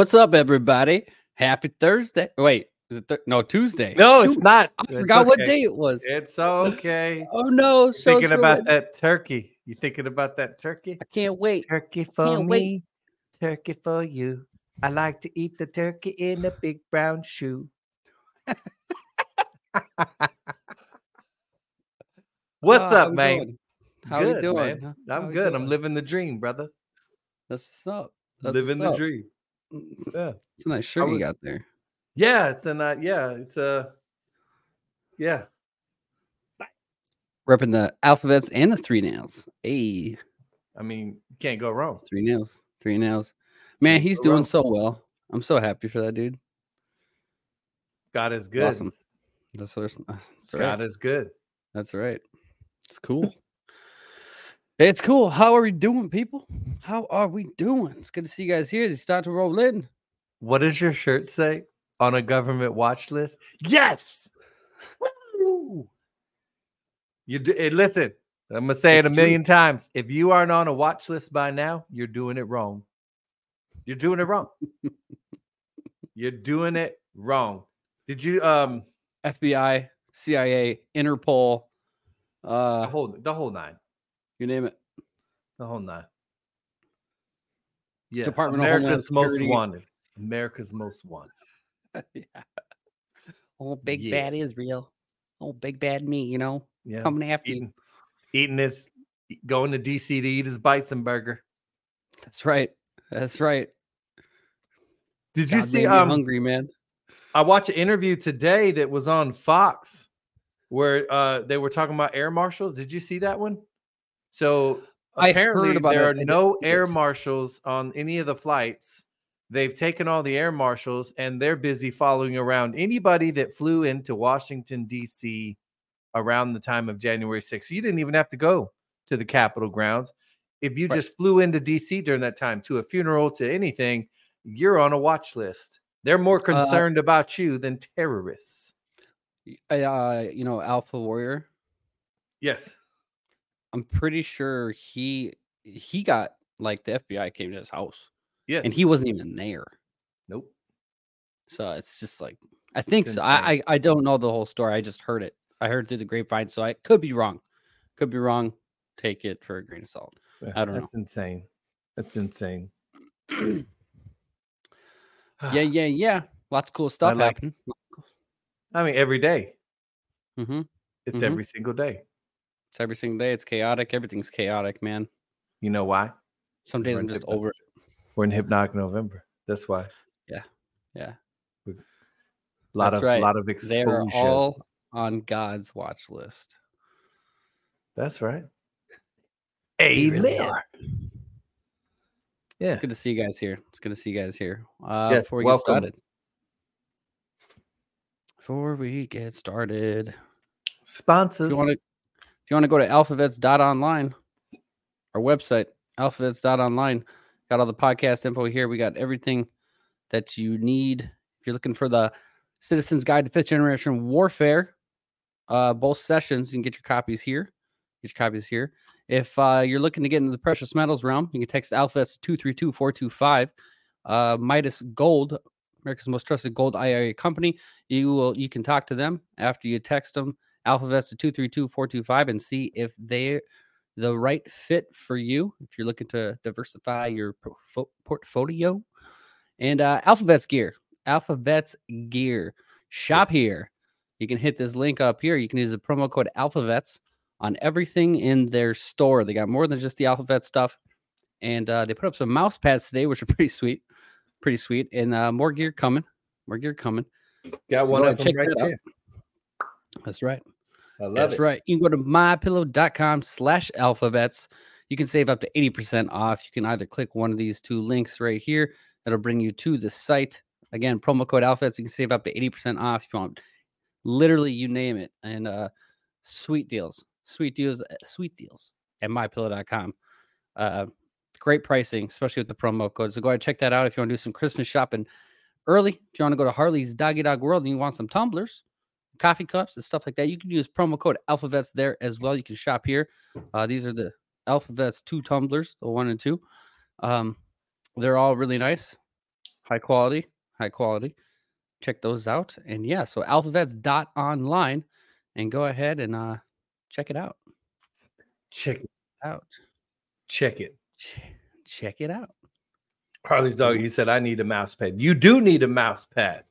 What's up, everybody? Happy Thursday. Wait, is it th- no Tuesday? No, Shoot, it's not. I It's forgot what day it was. It's okay. oh no, You're thinking about ruined. that turkey. You thinking about that turkey? I can't wait. Turkey for Can't me, wait. turkey for you. I like to eat the turkey in a big brown shoe. What's Oh, up, man? doing? How good, we doing? man. I'm good. I'm living the dream, brother. That's what's up. That's living what's the up. dream. Yeah. It's a nice shirt you got there. Yeah, it's a uh, yeah, it's a yeah. Repping the alphavets and the three nails. Hey, I mean, can't go wrong. three nails. Three nails. Man, he's doing wrong. so well. I'm so happy for that dude. God is good. Awesome. That's what that's right. God is good. That's right. It's cool. It's cool. How are we doing, people? How are we doing? It's good to see you guys here. As you start to roll in. What does your shirt say? On a government watch list? Yes. Woo! You do, eh, listen. I'm gonna say it a million times. If you aren't on a watch list by now, you're doing it wrong. You're doing it wrong. you're doing it wrong. Did you um FBI, CIA, Interpol, the uh, whole the whole nine? You name it. The whole nine. Yeah, Department of Homeland America's most wanted. America's most wanted. yeah. Oh, big Yeah. bad Israel. Oh, big bad me, you know, Yeah, coming after you. eating, this going to DC to eat his bison burger. That's right. That's right. Did you see? I'm Um, hungry, man? I watched an interview today that was on Fox where uh, they were talking about air marshals. Did you see that one? So I heard apparently there are no air marshals on any of the flights. They've taken all the air marshals and they're busy following around anybody that flew into Washington D.C. around the time of January 6th. You didn't even have to go to the Capitol grounds. If you Right. just flew into D.C. during that time to a funeral to anything, you're on a watch list. They're more Uh, concerned about you than terrorists. Uh, you know, Alpha Warrior. Yes. I'm pretty sure he he got like the FBI came to his house Yes. and he wasn't even there. Nope. So it's just like I think so. I. I I don't know the whole story. I just heard it. I heard through the grapevine, so I could be wrong. Could be wrong. Take it for a grain of salt. I don't know. That's insane. That's insane. yeah, yeah, yeah. Lots of cool stuff like- happening. I mean, every day. Mm-hmm. It's Mhm. every single day. It's every single day. It's chaotic. Everything's chaotic, man. You know why? Some days I'm just TikTok. over it. We're in Hypnotic November. That's why. Yeah, Yeah. A lot That's of right. lot of They are all on God's watch list. That's right. They really Amen. Yeah. It's good to see you guys here. It's good to see you guys here. Uh, Yes, before we welcome. get started, before we get started, if Sponsors. you want to, if you want to go to alphavets.online, our website, alphavets.online, got all the podcast info here. We got everything that you need. If you're looking for the Citizens Guide to Fifth Generation Warfare, uh, both sessions, you can get your copies here. Get your copies here. If uh, you're looking to get into the precious metals realm, you can text alphas 232-425. Uh, Midas Gold, America's most trusted gold IRA company. You will you can talk to them after you text them alphavets to 232-425 and see if they're the right fit for you. If you're looking to diversify your portfolio. And uh, AlphaVets Gear, AlphaVets Gear, shop here. You can hit this link up here. You can use the promo code Alphavets on everything in their store. They got more than just the alphabet stuff. And uh, they put up some mouse pads today, which are pretty sweet. Pretty sweet. And uh, more gear coming. More gear coming. Got So one of them right that out. here. That's right. I love That's it. right. You can go to mypillow.com slash alphavets. You can save up to 80% off. You can either click one of these two links right here. That'll bring you to the site. Again, promo code alphavets. You can save up to 80% off if you want. Literally, you name it. And uh sweet deals. Sweet deals. uh, Sweet deals at mypillow.com. Uh great pricing, especially with the promo code. So go ahead and check that out if you want to do some Christmas shopping early. If you want to go to Harley's Doggy Dog World and you want some tumblers, coffee cups and stuff like that, you can use promo code AlphaVets there as well. You can shop here. Uh, these are the AlphaVets two tumblers, the one and two. Um, they're all really nice. high quality, high quality. Check those out. And yeah, so alphavets dot online and go ahead and uh check it out. Check it Out. check it. Check it out. Harley's dog, he said, I need a mouse pad. You do need a mouse pad.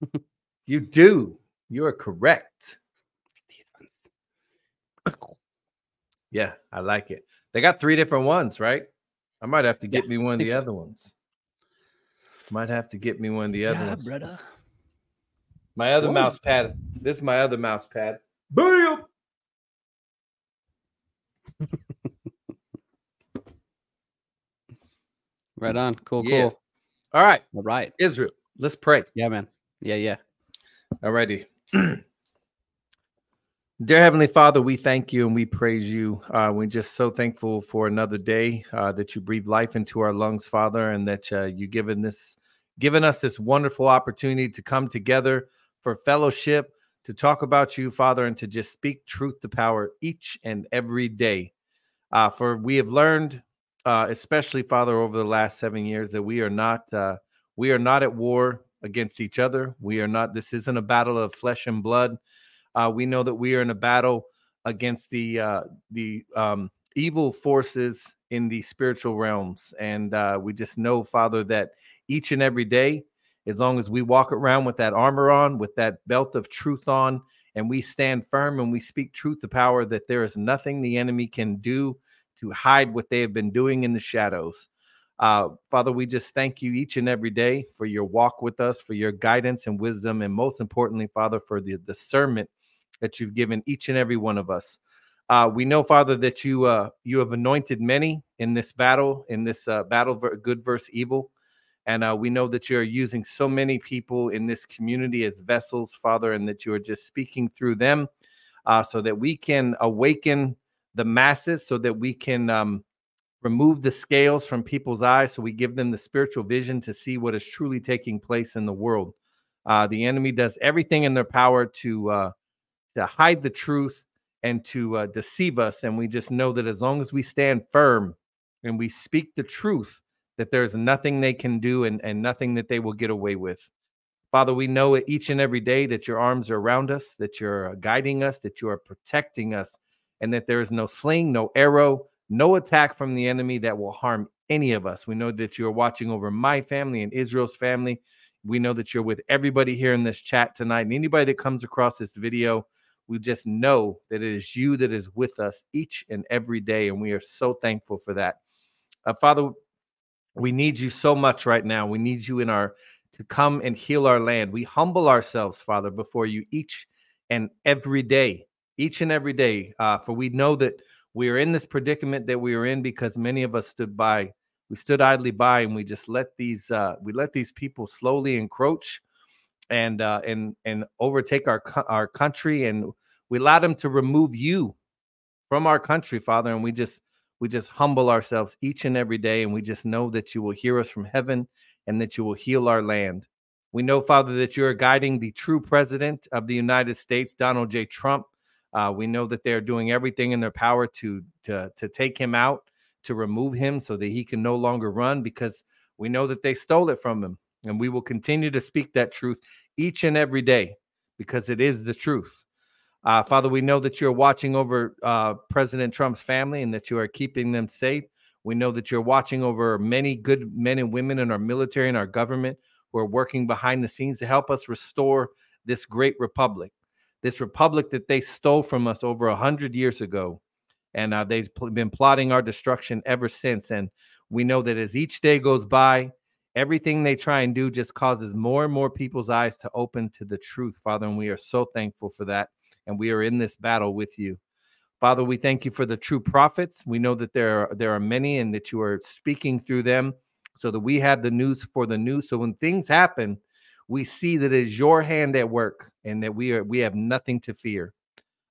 you do. You are correct. Yeah, I like it. They got three different ones, right? I might have to Yeah, get me one of the so. other ones. Might have to get me one of the other Yeah, ones. brother. My other Whoa. mouse pad. This is my other mouse pad. Bam! Right on. Cool, Yeah. cool. All right, All right. Israel. Let's pray. Yeah, man. Yeah, yeah. Alrighty. Dear Heavenly Father, we thank you and we praise you. Uh, we're just so thankful for another day uh, that you breathe life into our lungs, Father, and that uh, you given this, given us this wonderful opportunity to come together for fellowship, to talk about you, Father, and to just speak truth to power each and every day. Uh, for we have learned, uh, especially Father, over the last seven years, that we are not uh, we are not at war against each other. We are not. This isn't a battle of flesh and blood. Uh, we know that we are in a battle against the uh, the um, evil forces in the spiritual realms, and uh, we just know, Father, that each and every day, as long as we walk around with that armor on, with that belt of truth on, and we stand firm and we speak truth to power, that there is nothing the enemy can do to hide what they have been doing in the shadows. Uh, Father, we just thank you each and every day for your walk with us, for your guidance and wisdom, and most importantly, Father, for the discernment that you've given each and every one of us. Uh, we know, Father, that you uh, you have anointed many in this battle, in this uh, battle, good versus evil, and uh, we know that you are using so many people in this community as vessels, Father, and that you are just speaking through them, uh, so that we can awaken the masses, so that we can um, remove the scales from people's eyes so we give them the spiritual vision to see what is truly taking place in the world. Uh, the enemy does everything in their power to uh, to hide the truth and to uh, deceive us and we just know that as long as we stand firm and we speak the truth that there's nothing they can do and, and nothing that they will get away with. Father we know it each and every day that your arms are around us that you're uh, guiding us that you are protecting us and that there is no sling no arrow no attack from the enemy that will harm any of us. We know that you're watching over my family and Israel's family. We know that you're with everybody here in this chat tonight. And anybody that comes across this video, we just know that it is you that is with us each and every day. And we are so thankful for that. Uh, Father, we need you so much right now. We need you in our to come and heal our land. We humble ourselves, Father, before you each and every day, each and every day. Uh, for we know that we are in this predicament that we are in because many of us stood by. We stood idly by and we just let these uh we let these people slowly encroach and uh and and overtake our our country and we allowed them to remove you from our country father and we just we just humble ourselves each and every day and we just know that you will hear us from heaven and that you will heal our land. We know father that you are guiding the true president of the united states donald j. Trump uh, we know that they're doing everything in their power to to to take him out, to remove him, so that he can no longer run. Because we know that they stole it from him, and we will continue to speak that truth each and every day, because it is the truth. Uh, Father, we know that you're watching over uh, President Trump's family and that you are keeping them safe. We know that you're watching over many good men and women in our military and our government who are working behind the scenes to help us restore this great republic this republic that they stole from us over a hundred years ago, and uh, they've pl- been plotting our destruction ever since. And we know that as each day goes by, everything they try and do just causes more and more people's eyes to open to the truth, Father. And we are so thankful for that. And we are in this battle with you. Father, we thank you for the true prophets. We know that there are, there are many and that you are speaking through them so that we have the news for the news. So when things happen, we see that it is your hand at work and that we are we have nothing to fear.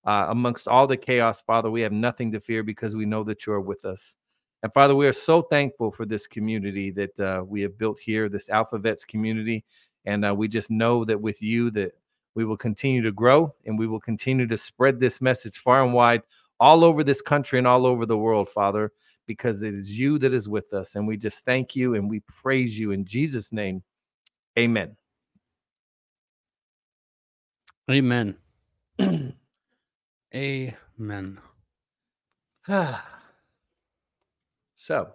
Uh, amongst all the chaos father we have nothing to fear because we know that you're with us. And father we are so thankful for this community that uh, we have built here this alphavets community. And uh, we just know that with you that we will continue to grow and we will continue to spread this message far and wide all over this country and all over the world father because it is you that is with us. And we just thank you and we praise you in jesus name. Amen. Amen. Amen. so,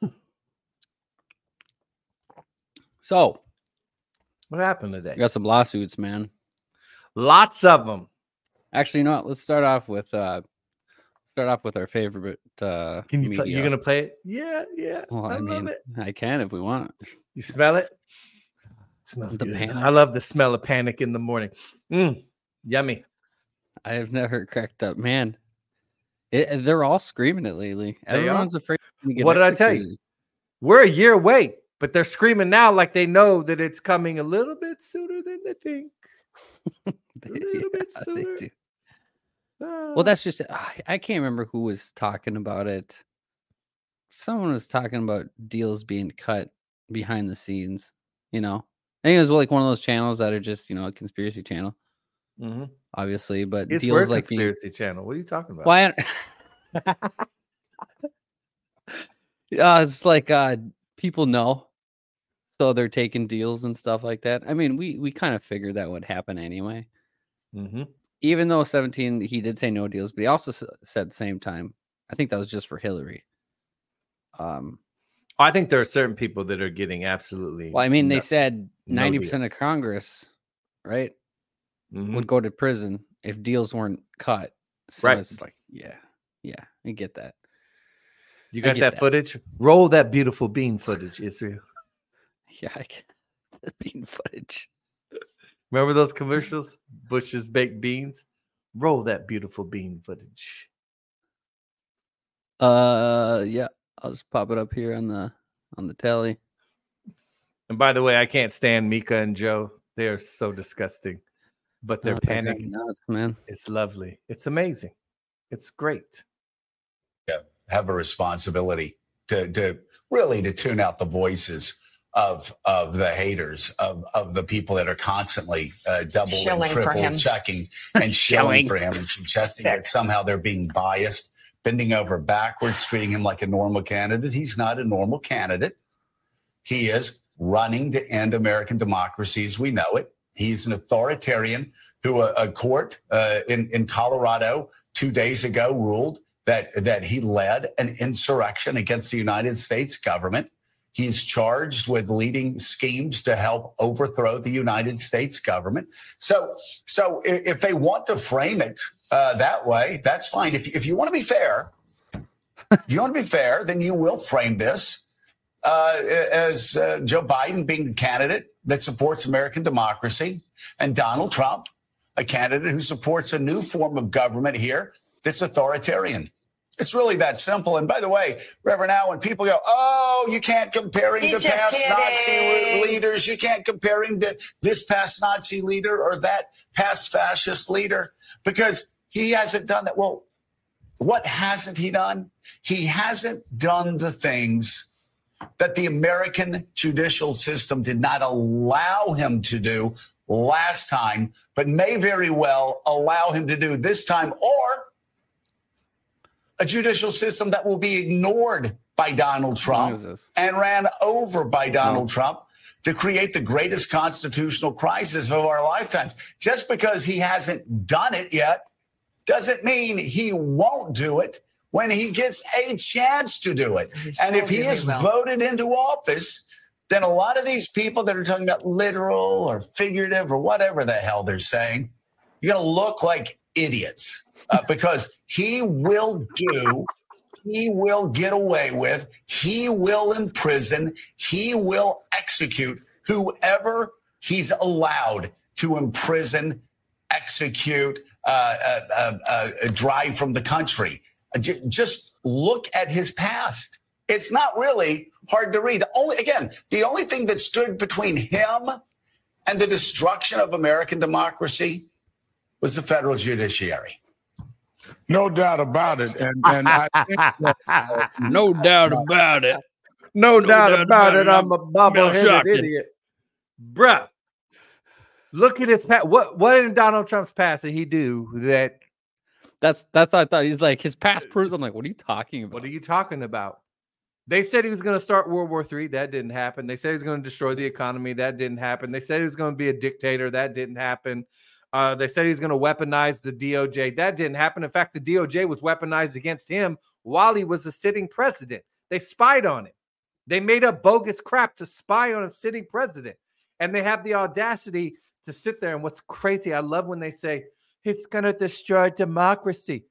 So what happened we today? got some lawsuits, man. Lots of them. Actually, you know what? Let's start off with uh start off with our favorite uh Can you? Play, you're gonna play it? Yeah, yeah. well, I, I, mean. I can if we want. You smell it? It smells The good. panic. I love the smell of panic in the morning. Mm, yummy. I have never cracked up, man. It, they're all screaming it lately. They are? Everyone's afraid. get What did I tell you? We're a year away, but they're screaming now like they know that it's coming a little bit sooner than they think. They- little bit yeah, they sooner. do. Ah. Well, that's just I can't remember who was talking about it. Someone was talking about deals being cut behind the scenes. You know, I think it was like one of those channels that are just you know a conspiracy channel, Mhm. obviously, but It's deals like being conspiracy channel. What are you talking about? why. uh, it's like uh, people know, so they're taking deals and stuff like that. I mean, we we kind of figured that would happen anyway. hmm even though 17 he did say no deals but he also said same time i think that was just for hillary um I think there are certain people that are getting absolutely. well i mean they no- said no 90% of congress right Mhm. would go to prison if deals weren't cut so Right. it's like yeah yeah i get that You got that, that. footage? Roll that beautiful bean footage, Israel. yeah i get the bean footage Remember those commercials? Bush's baked beans. Roll that beautiful bean footage. uh yeah i'll just pop it up here on the on the tally And by the way, I can't stand Mika and Joe. They are so disgusting, but their Oh, they drive panic me nuts man is lovely. It's amazing. It's great. Yeah, have a responsibility to, to really to tune out the voices of of the haters of of the people that are constantly uh, double Shilling and triple checking and Shilling. shilling for him and suggesting Sick. that somehow they're being biased, bending over backwards, treating him like a normal candidate. He's not a normal candidate. He is running to end American democracy as we know it. He's an authoritarian who a, a court uh, in in Colorado two days ago ruled that that he led an insurrection against the United States government. He's charged with leading schemes to help overthrow the United States government. So, so if they want to frame it uh, that way, that's fine. If if you want to be fair, if you want to be fair, then you will frame this uh, as uh, Joe Biden being the candidate that supports American democracy, and Donald Trump, a candidate who supports a new form of government here that's authoritarian. It's really that simple. And by the way, Reverend Al, when people go, "Oh, you can't compare him He's to past Nazi leaders. You can't compare him to this past Nazi leader or that past fascist leader because he hasn't done that." Well, what hasn't he done? He hasn't done the things that the American judicial system did not allow him to do last time, but may very well allow him to do this time, or a judicial system that will be ignored by Donald Trump and ran over by Donald mm. Trump to create the greatest constitutional crisis of our lifetimes. Just because he hasn't done it yet doesn't mean he won't do it when he gets a chance to do it. He's And if he is will. voted into office, then a lot of these people that are talking about literal or figurative or whatever the hell they're saying, you're going to look like idiots uh, because he will do, he will get away with, he will imprison, he will execute whoever he's allowed to imprison, execute, Uh, uh, uh, drive from the country. Uh, Just look at his past. It's not really hard to read. The only, again, the only thing that stood between him and the destruction of American democracy was the federal judiciary. No doubt about it. And and I think that, no doubt about it No, doubt doubt about about it, it. I'm a bobble-headed idiot. Bruh. Look at his past. What what in Donald Trump's past did he do that? that's that's what i thought he's like his past proves i'm like what are you talking about What are you talking about? They said he was going to start World War III. That didn't happen. They said he was going to destroy the economy. That didn't happen. They said he was going to be a dictator. That didn't happen. Uh, they said he's going to weaponize the DOJ. That didn't happen. In fact, the DOJ was weaponized against him while he was a sitting president. They spied on him. They made up bogus crap to spy on a sitting president. And they have the audacity to sit there. And what's crazy, I love when they say, it's going to destroy democracy.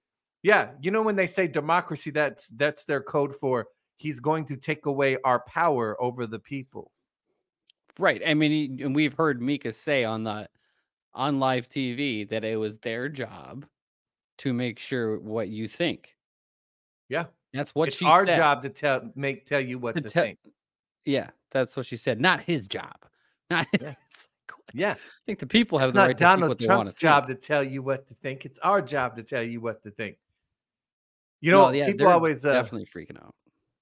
Yeah, you know when they say democracy, that's that's their code for he's going to take away our power over the people. Right. I mean, and we've heard Mika say on the on live TV that it was their job to make sure what you think. Yeah, That's what it's she our said. job to tell make tell you what To to, tell- think. Yeah, that's what she said. Not his job. Not Yeah. Yeah, I think the people have it's the not right to Donald want Trump's to job think. to tell you what to think. It's our job to tell you what to think. You know, No, yeah, people always uh, definitely freaking out.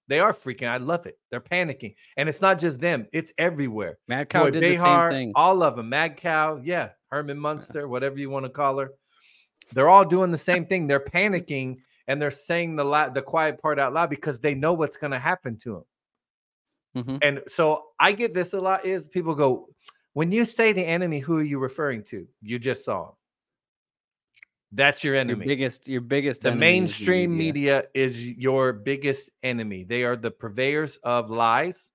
they are freaking. I love it. They're panicking, and it's not just them; it's everywhere. Mad Cow Boy, did the same thing. all of them. Mad Cow, yeah, Herman Munster, whatever you want to call her. They're all doing the same thing. They're panicking and they're saying the la- the quiet part out loud because they know what's going to happen to them. Mhm. And so I get this a lot is people go, when you say the enemy, who are you referring to? You just saw him. That's your Your enemy. biggest, your biggest. the enemy is mainstream media is your biggest enemy. They are the purveyors of lies.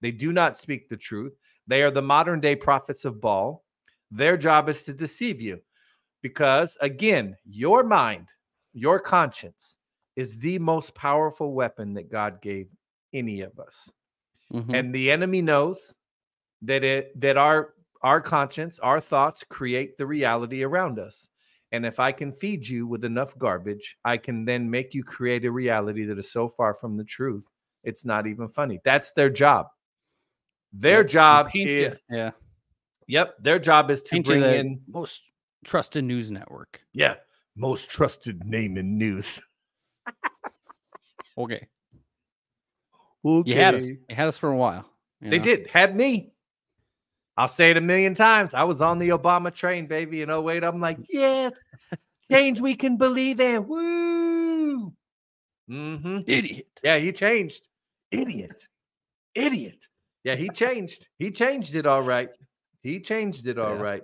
They do not speak the truth. They are the modern day prophets of Baal. Their job is to deceive you because, again, your mind, your conscience is the most powerful weapon that God gave any of us. Mhm. And the enemy knows that it that our our conscience, our thoughts create the reality around us. And if I can feed you with enough garbage, I can then make you create a reality that is so far from the truth, it's not even funny. That's their job. Their job is yeah, yep, their job is to paint bring the in most trusted news network. yeah, most trusted name in news. Okay, Okay. you had us. You had us for a while. They know? did had me. I'll say it a million times. I was on the Obama train, baby. In 08, I'm like, yeah, change we can believe in. Woo. hmm Idiot. Yeah, he changed. Idiot. Idiot. Yeah, he changed. He changed it all right. He changed it all Yeah. right.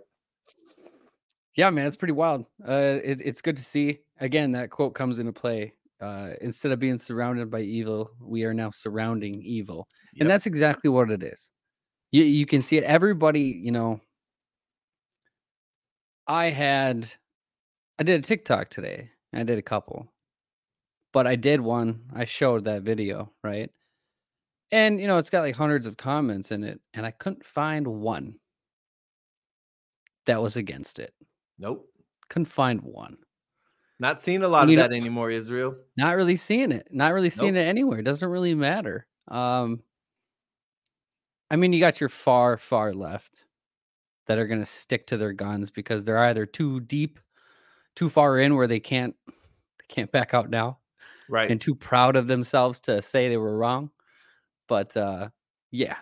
Yeah, man, it's pretty wild. Uh, it, it's good to see. Again, that quote comes into play. Uh, instead of being surrounded by evil, we are now surrounding evil, Yep. and that's exactly what it is. You you can see it. Everybody, you know. I had, I did a TikTok today. I did a couple, but I did one. I showed that video right, and you know it's got like hundreds of comments in it, and I couldn't find one that was against it. Nope. Couldn't find one. Not seeing a lot And of you know- that anymore, Israel. Not really seeing it. Not really seeing Nope. it anywhere. It doesn't really matter. Um I mean, you got your far, far left that are gonna stick to their guns because they're either too deep, too far in where they can't they can't back out now Right. and too proud of themselves to say they were wrong. But uh yeah,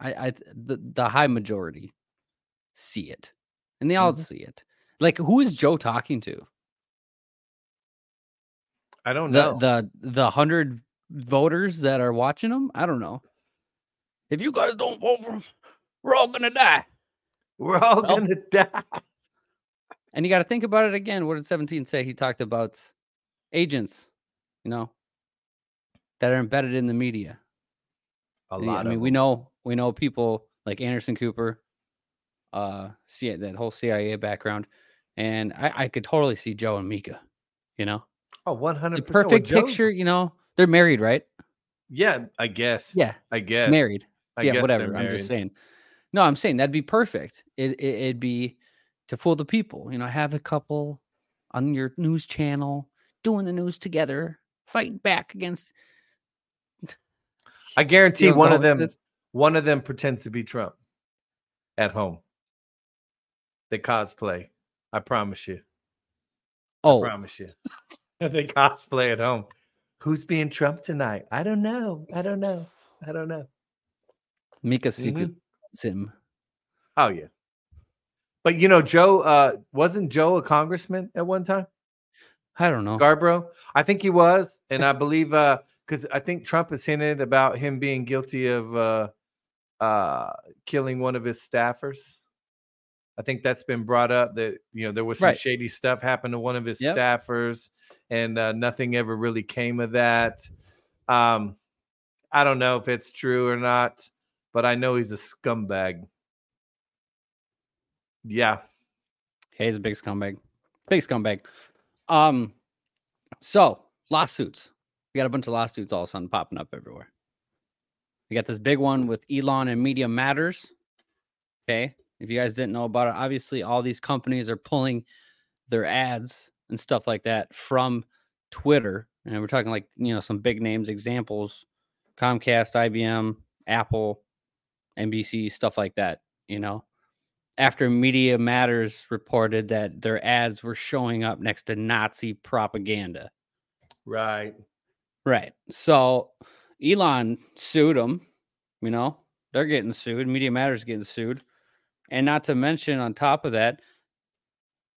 I, I the, the high majority see it. And they all Mhm. see it. Like who is Joe talking to? I don't the know. the the hundred voters that are watching them. I don't know. If you guys don't vote for him, we're all gonna die. We're all Well- gonna die. And you got to think about it again. What did Seventeen say? He talked about agents, you know, that are embedded in the media. A lot I mean, of we know we know people like Anderson Cooper, uh, see that whole CIA background, and I, I could totally see Joe and Mika. You know, Oh, 100 the perfect picture. You know, they're married, right? Yeah, I guess. Yeah, I guess. married. I yeah, whatever. I'm just saying. No, I'm saying that'd be perfect. It, it it'd be to fool the people. You know, have a couple on your news channel doing the news together, fighting back against. I guarantee one of them this? one of them pretends to be Trump at home. They cosplay. I promise you. Oh, Promise you. they cosplay at home. Who's being Trump tonight? I don't know. I don't know. I don't know. Mika secret Mhm. sim. Oh yeah. But you know, Joe uh wasn't Joe a congressman at one time? I don't know. Scarborough? I think he was, and I believe uh because I think Trump has hinted about him being guilty of uh, uh, killing one of his staffers. I think that's been brought up that you know there was some Right. shady stuff happened to one of his Yep. staffers, and uh, nothing ever really came of that. Um, I don't know if it's true or not, but I know he's a scumbag. Yeah, he's a big scumbag. Big scumbag. Um, so lawsuits. We got a bunch of lawsuits all of a sudden popping up everywhere. We got this big one with Elon and Media Matters. Okay. If you guys didn't know about it, obviously all these companies are pulling their ads and stuff like that from Twitter. And we're talking like, you know, some big names, examples Comcast, IBM, Apple, NBC, stuff like that, you know after Media Matters reported that their ads were showing up next to Nazi propaganda. right. Right. So Elon sued them. You know, they're getting sued. Media Matters getting sued. And not to mention, on top of that,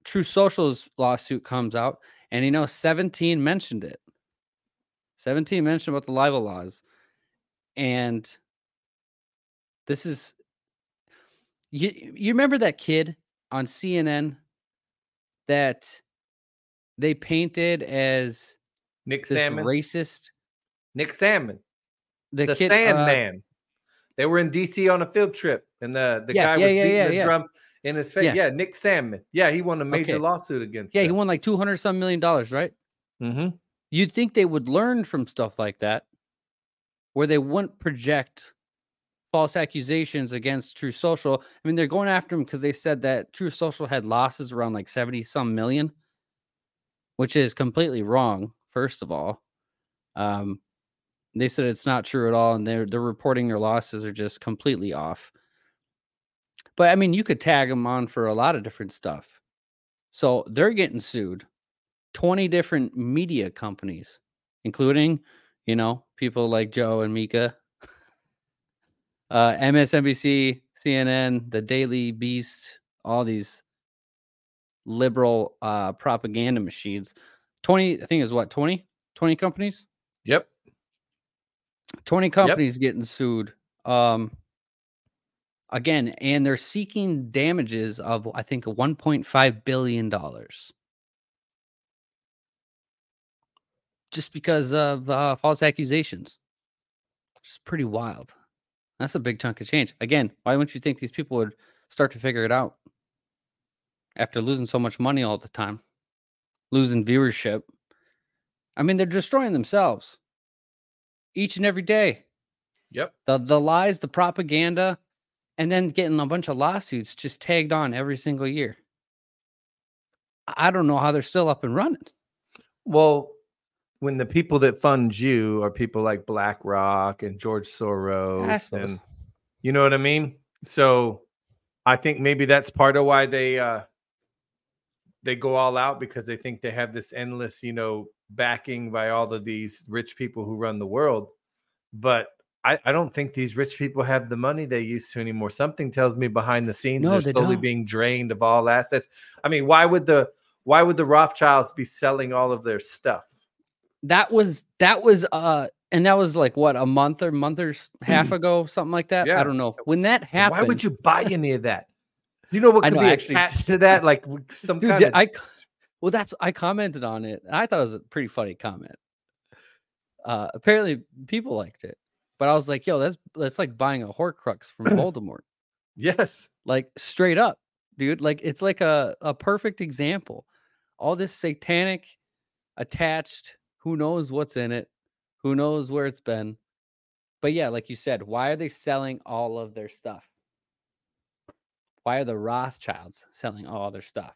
Truth Social's lawsuit comes out, and you know, 17 mentioned it. 17 mentioned about the libel laws. And this is you you remember that kid on CNN that they painted as Nick Sandmann. racist Nick Sandmann. the, the kid uh, Sandmann. they were in DC on a field trip, and the, the Yeah, guy yeah, was yeah, beating the drum in his face. Yeah. Nick Sandmann. Yeah, he won a major Okay. lawsuit against. yeah he won like 200 some million dollars right Mm-hmm. you'd think they would learn from stuff like that where they wouldn't project false accusations against Truth Social. I mean they're going after him because they said that Truth Social had losses around like 70 some million. Which is completely wrong first of all. Um they said it's not true at all and they're they're reporting their losses are just completely off. But i mean you could tag them on for a lot of different stuff. So they're getting sued. 20 different media companies, including, you know, people like Joe and Mika, uh, MSNBC, CNN, the Daily Beast, all these liberal uh, propaganda machines. 20, I think is what, 20? 20 companies? Yep. 20 companies getting sued. Um, again, and they're seeking damages of, I think, $1.5 billion. just because of uh, false accusations. Which is pretty wild. That's a big chunk of change. Again, why wouldn't you think these people would start to figure it out after losing so much money all the time, losing viewership? I mean, they're destroying themselves each and every day. Yep. The the lies, the propaganda, and then getting a bunch of lawsuits just tagged on every single year. I I don't know how they're still up and running. Well, when the people that fund you are people like BlackRock and George Soros, and you know what I mean. So, I think maybe that's part of why they uh they go all out because they think they have this endless, you know, backing by all of these rich people who run the world. But I, I don't think these rich people have the money they used to anymore. Something tells me behind the scenes No, they're they slowly don't. being drained of all assets. I mean, why would the why would the Rothschilds be selling all of their stuff? That was that was uh and that was like what a month or month or half ago something like that? Yeah. i don't know. When that happened Why would you buy any of that? Do you know what could know, be actually- attached to that? Like some dude kind of i well that's i commented on it. I thought it was a pretty funny comment. Uh apparently people liked it but i was like yo that's that's like buying a horcrux from voldemort. Yes. like straight up dude. Like it's like a, a perfect example. All this satanic attached who knows what's in it who knows where it's been but yeah like you said why are they selling all of their stuff why are the rothschilds selling all their stuff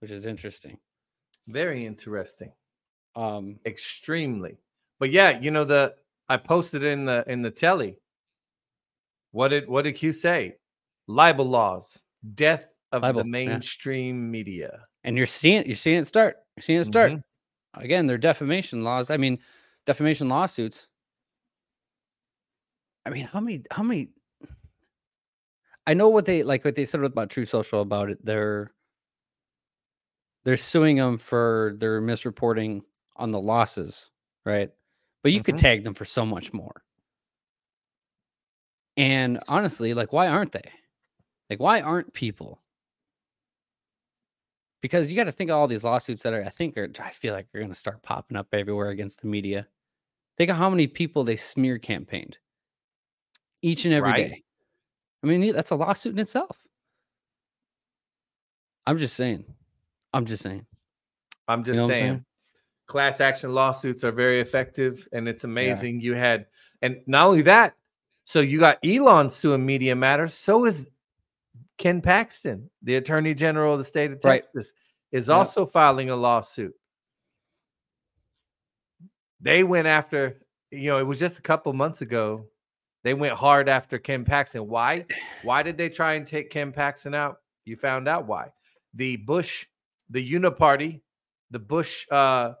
which is interesting Very interesting. um Extremely. But yeah, you know the I posted in the in the telly. What did what did Q say? Libel laws, death of Libel, the yeah. mainstream media. and you're seeing you're seeing it start you're seeing it start Mhm. Again they're defamation laws i mean defamation lawsuits i mean how many how many i know what they like what they said about Truth Social about it they're they're suing them for their misreporting on the losses right but you could Mhm. tag them for so much more. And honestly, like, why aren't they? Like, why aren't people? Because you got to think of all these lawsuits that are, I think, are, I feel like are going to start popping up everywhere against the media. Think of how many people they smear campaigned each and every day. Right. I mean, that's a lawsuit in itself. I'm just saying. I'm just saying. I'm just know what I'm saying. saying? Class action lawsuits are very effective, and it's amazing. You had, and not only that, so you got Elon suing Media Matters. So is Ken Paxton, the Attorney General of the state of Right. Texas, is Yep. also filing a lawsuit. They went after, you know, it was just a couple months ago. They went hard after Ken Paxton. Why? Why did they try and take Ken Paxton out? You found out why. The Bush, the Uniparty, the Bush uh,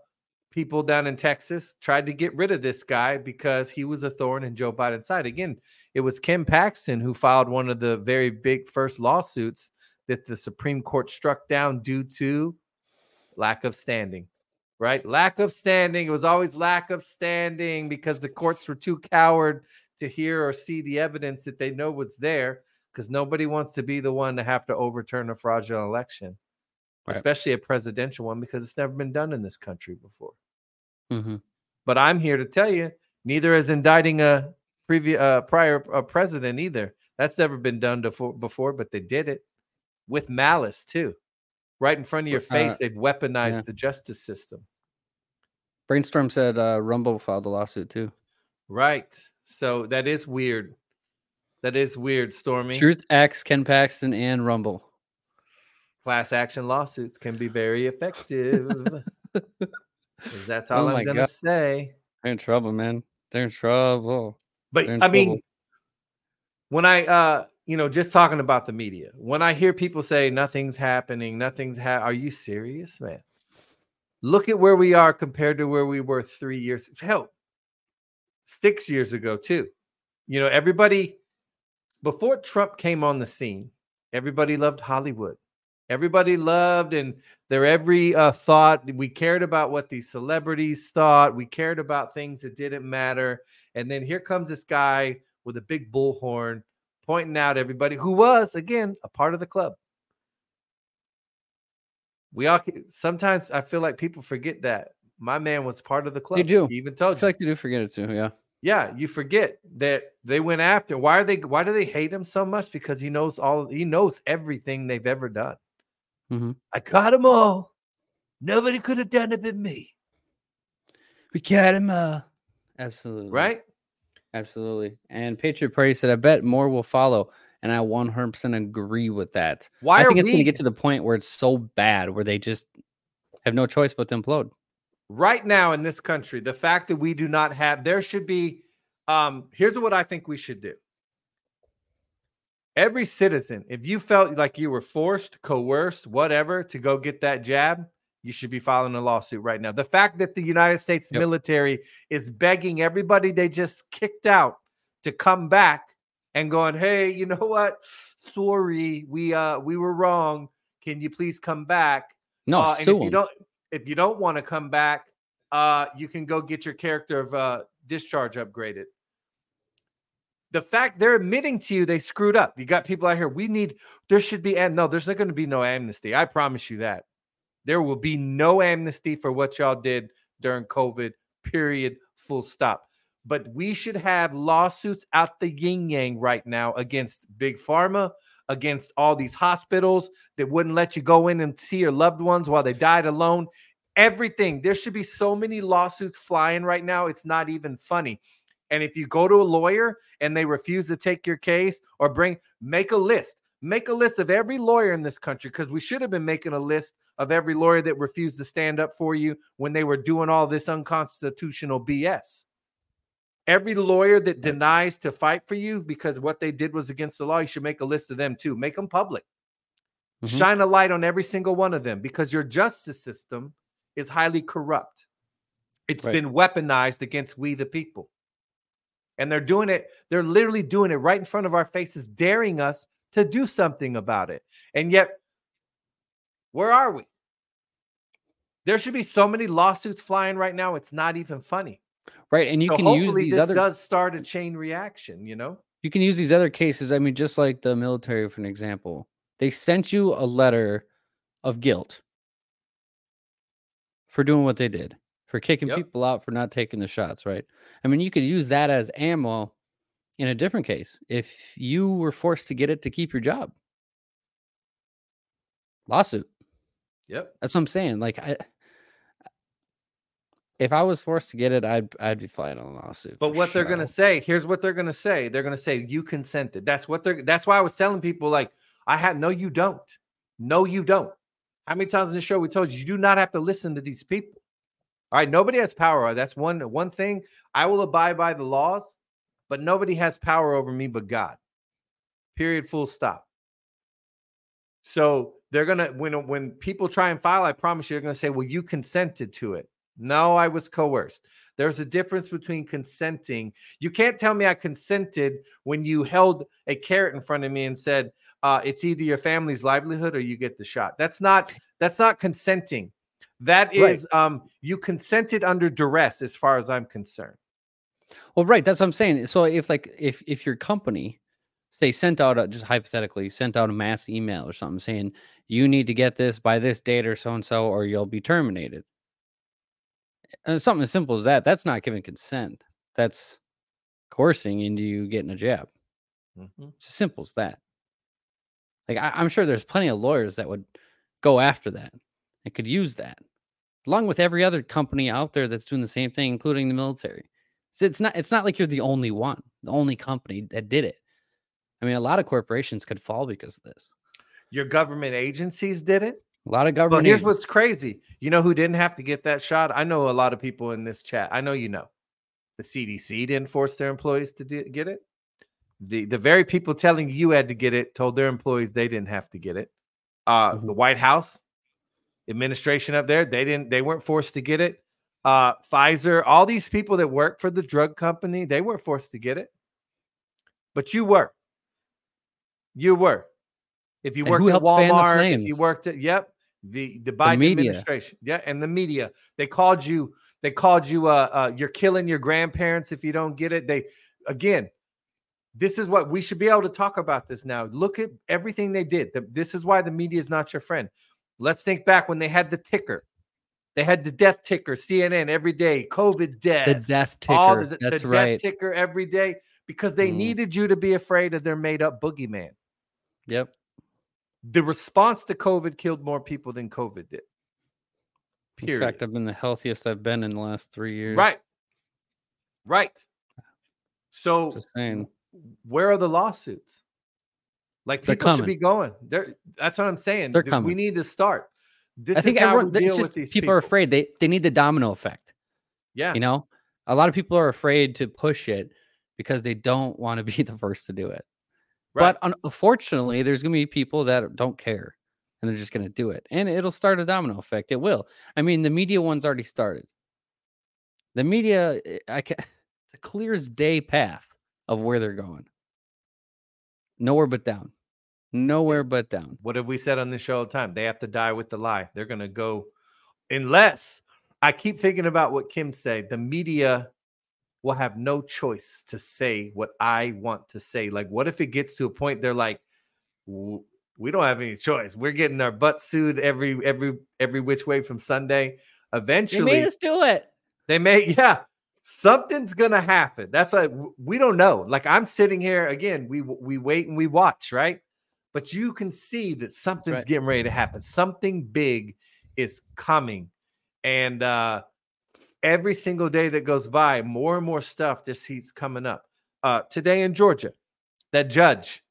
people down in Texas tried to get rid of this guy because he was a thorn in Joe Biden's side. Again, it was Ken Paxton who filed one of the very big first lawsuits that the Supreme Court struck down due to lack of standing. Right? Lack of standing. It was always lack of standing because the courts were too coward to hear or see the evidence that they know was there because nobody wants to be the one to have to overturn a fraudulent election, Right. especially a presidential one because it's never been done in this country before. hmm But I'm here to tell you, neither is indicting a previous uh, prior uh, president either. That's never been done before, before, but they did it with malice too, right in front of your Uh, face. They've weaponized yeah. the justice system, Brainstorm said uh, Rumble filed a lawsuit too. right? So that is weird. That is weird, Stormy. Truth X, Ken Paxton, and Rumble. Class action lawsuits can be very effective. that's all Oh I'm gonna God. say. They're in trouble, man. They're in trouble. But I mean, when I uh you know just talking about the media, when I hear people say nothing's happening, nothing's ha are you serious, man? Look at where we are compared to where we were three years, hell, six years ago, too. You know, everybody before Trump came on the scene, everybody loved Hollywood. Everybody loved and their every uh, thought. We cared about what these celebrities thought. We cared about things that didn't matter. And then here comes this guy with a big bullhorn pointing out everybody who was, again, a part of the club. We all sometimes I feel like people forget that my man was part of the club. You do. He even told I feel you. like they do forget it too. Yeah. yeah, you forget that they went after. Why are they? Why do they hate him so much? Because he knows all. He knows everything they've ever done. Mhm. I caught them all. Nobody could have done it but me. We caught them Uh, absolutely. Right? Absolutely. And Patriot Party said, I bet more will follow. And I 100% agree with that. Why I are think it's going to get to the point where it's so bad where they just have no choice but to implode. right now in this country? The fact that we do not have. There should be. Um. Here's what I think we should do. Every citizen, if you felt like you were forced, coerced, whatever, to go get that jab, you should be filing a lawsuit right now. The fact that the United States Yep. military is begging everybody they just kicked out to come back and going, "Hey, you know what? Sorry, we uh we were wrong. Can you please come back?" No, Uh, sue if you 'em. don't if you don't want to come back, uh you can go get your character of uh discharge upgraded. The fact they're admitting to you they screwed up. You got people out here. We need there should be and no, there's not going to be no amnesty. I promise you that. There will be no amnesty for what y'all did during COVID. Period. Full stop. But we should have lawsuits out the yin yang right now against big pharma, against all these hospitals that wouldn't let you go in and see your loved ones while they died alone. Everything. There should be so many lawsuits flying right now. It's not even funny. And if you go to a lawyer and they refuse to take your case or bring, make a list. Make a list of every lawyer in this country because we should have been making a list of every lawyer that refused to stand up for you when they were doing all this unconstitutional BS. Every lawyer that denies to fight for you because what they did was against the law, you should make a list of them too. Make them public. Mhm. Shine a light on every single one of them because your justice system is highly corrupt. It's Right. been weaponized against we the people. And they're doing it, they're literally doing it right in front of our faces, daring us to do something about it. And yet, where are we? There should be so many lawsuits flying right now. It's not even funny. right? And you So can use hopefully these this other does start a chain reaction. You know. you can use these other cases. I mean, just like the military, for an example, they sent you a letter of guilt for doing what they did, for kicking Yep. people out for not taking the shots, right? I mean, you could use that as ammo in a different case if you were forced to get it to keep your job. Lawsuit. Yep. That's what I'm saying. Like, I, if I was forced to get it, I'd I'd be filing a lawsuit. But what they're gonna say, here's what they're gonna say. They're gonna say you consented. That's what they're. That's why I was telling people like I had. No, you don't. No, you don't. How many times in the show we told you you do not have to listen to these people. All right, nobody has power. That's one one thing. I will abide by the laws, but nobody has power over me but God. Period. Full stop. So they're gonna when when people try and file, I promise you, they're gonna say, "Well, you consented to it." No, I was coerced. There's a difference between consenting. You can't tell me I consented when you held a carrot in front of me and said, uh, "It's either your family's livelihood or you get the shot." That's not that's not consenting. That Right. um you consented under duress, as far as I'm concerned. Well, right. That's what I'm saying. So if like if if your company say sent out a, just hypothetically sent out a mass email or something saying you need to get this by this date or so and so or you'll be terminated. And something as simple as that. That's not giving consent. That's coercing into you getting a jab. It's as simple as that. Like I, I'm sure there's plenty of lawyers that would go after that and could use that, along with every other company out there that's doing the same thing, including the military. So it's not it's not like you're the only one, the only company that did it. I mean, a lot of corporations could fall because of this. Your government agencies did it. A lot of government. But here's agencies- what's crazy. You know who didn't have to get that shot? I know a lot of people in this chat. I know you know. The CDC didn't force their employees to di- get it. The the very people telling you had to get it told their employees they didn't have to get it. Uh, Mhm. The White House administration up there, they didn't. They weren't forced to get it. Uh, Pfizer, all these people that work for the drug company, they weren't forced to get it, but you were. You were. If you And worked at the Walmart, if you worked at yep, the the Biden media. administration, yeah, and the media, they called you. They called you. Uh, uh, you're killing your grandparents if you don't get it. They again. This is what we should be able to talk about this now. Look at everything they did. The- This is why the media is not your friend. Let's think back when they had the ticker. They had the death ticker, CNN every day, COVID death, the death ticker. all the, the that's death right. ticker every day because they Mm. needed you to be afraid of their made up boogeyman. Yep. The response to COVID killed more people than COVID did. In fact, I've been the healthiest I've been in the last three years. right. Right. So where are the lawsuits? Like They're people should be going. There. That's what I'm saying. They're Th- We need to start. This I think how everyone. deal just people, people. are afraid. They they need the domino effect. Yeah. You know, a lot of people are afraid to push it because they don't want to be the first to do it. right. But unfortunately, there's going to be people that don't care and they're just going to do it. And it'll start a domino effect. It will. I mean, the media one's already started. The media, eh, I can, it's a clear as day path of where they're going. Nowhere but down. Nowhere but down. What have we said on this show all the time? They have to die with the lie. They're going to go, unless I keep thinking about what Kim said, the media will have no choice to say what I want to say. Like, what if it gets to a point they're like, we don't have any choice. We're getting our butt sued every every every which way from Sunday. Eventually, they made us do it. they may, yeah, something's gonna happen. That's like we don't know. Like I'm sitting here again. We we wait and we watch, right? But you can see that something's right. getting ready to happen. Something big is coming, and uh every single day that goes by, more and more stuff just keeps coming up. Uh Today in Georgia, that judge,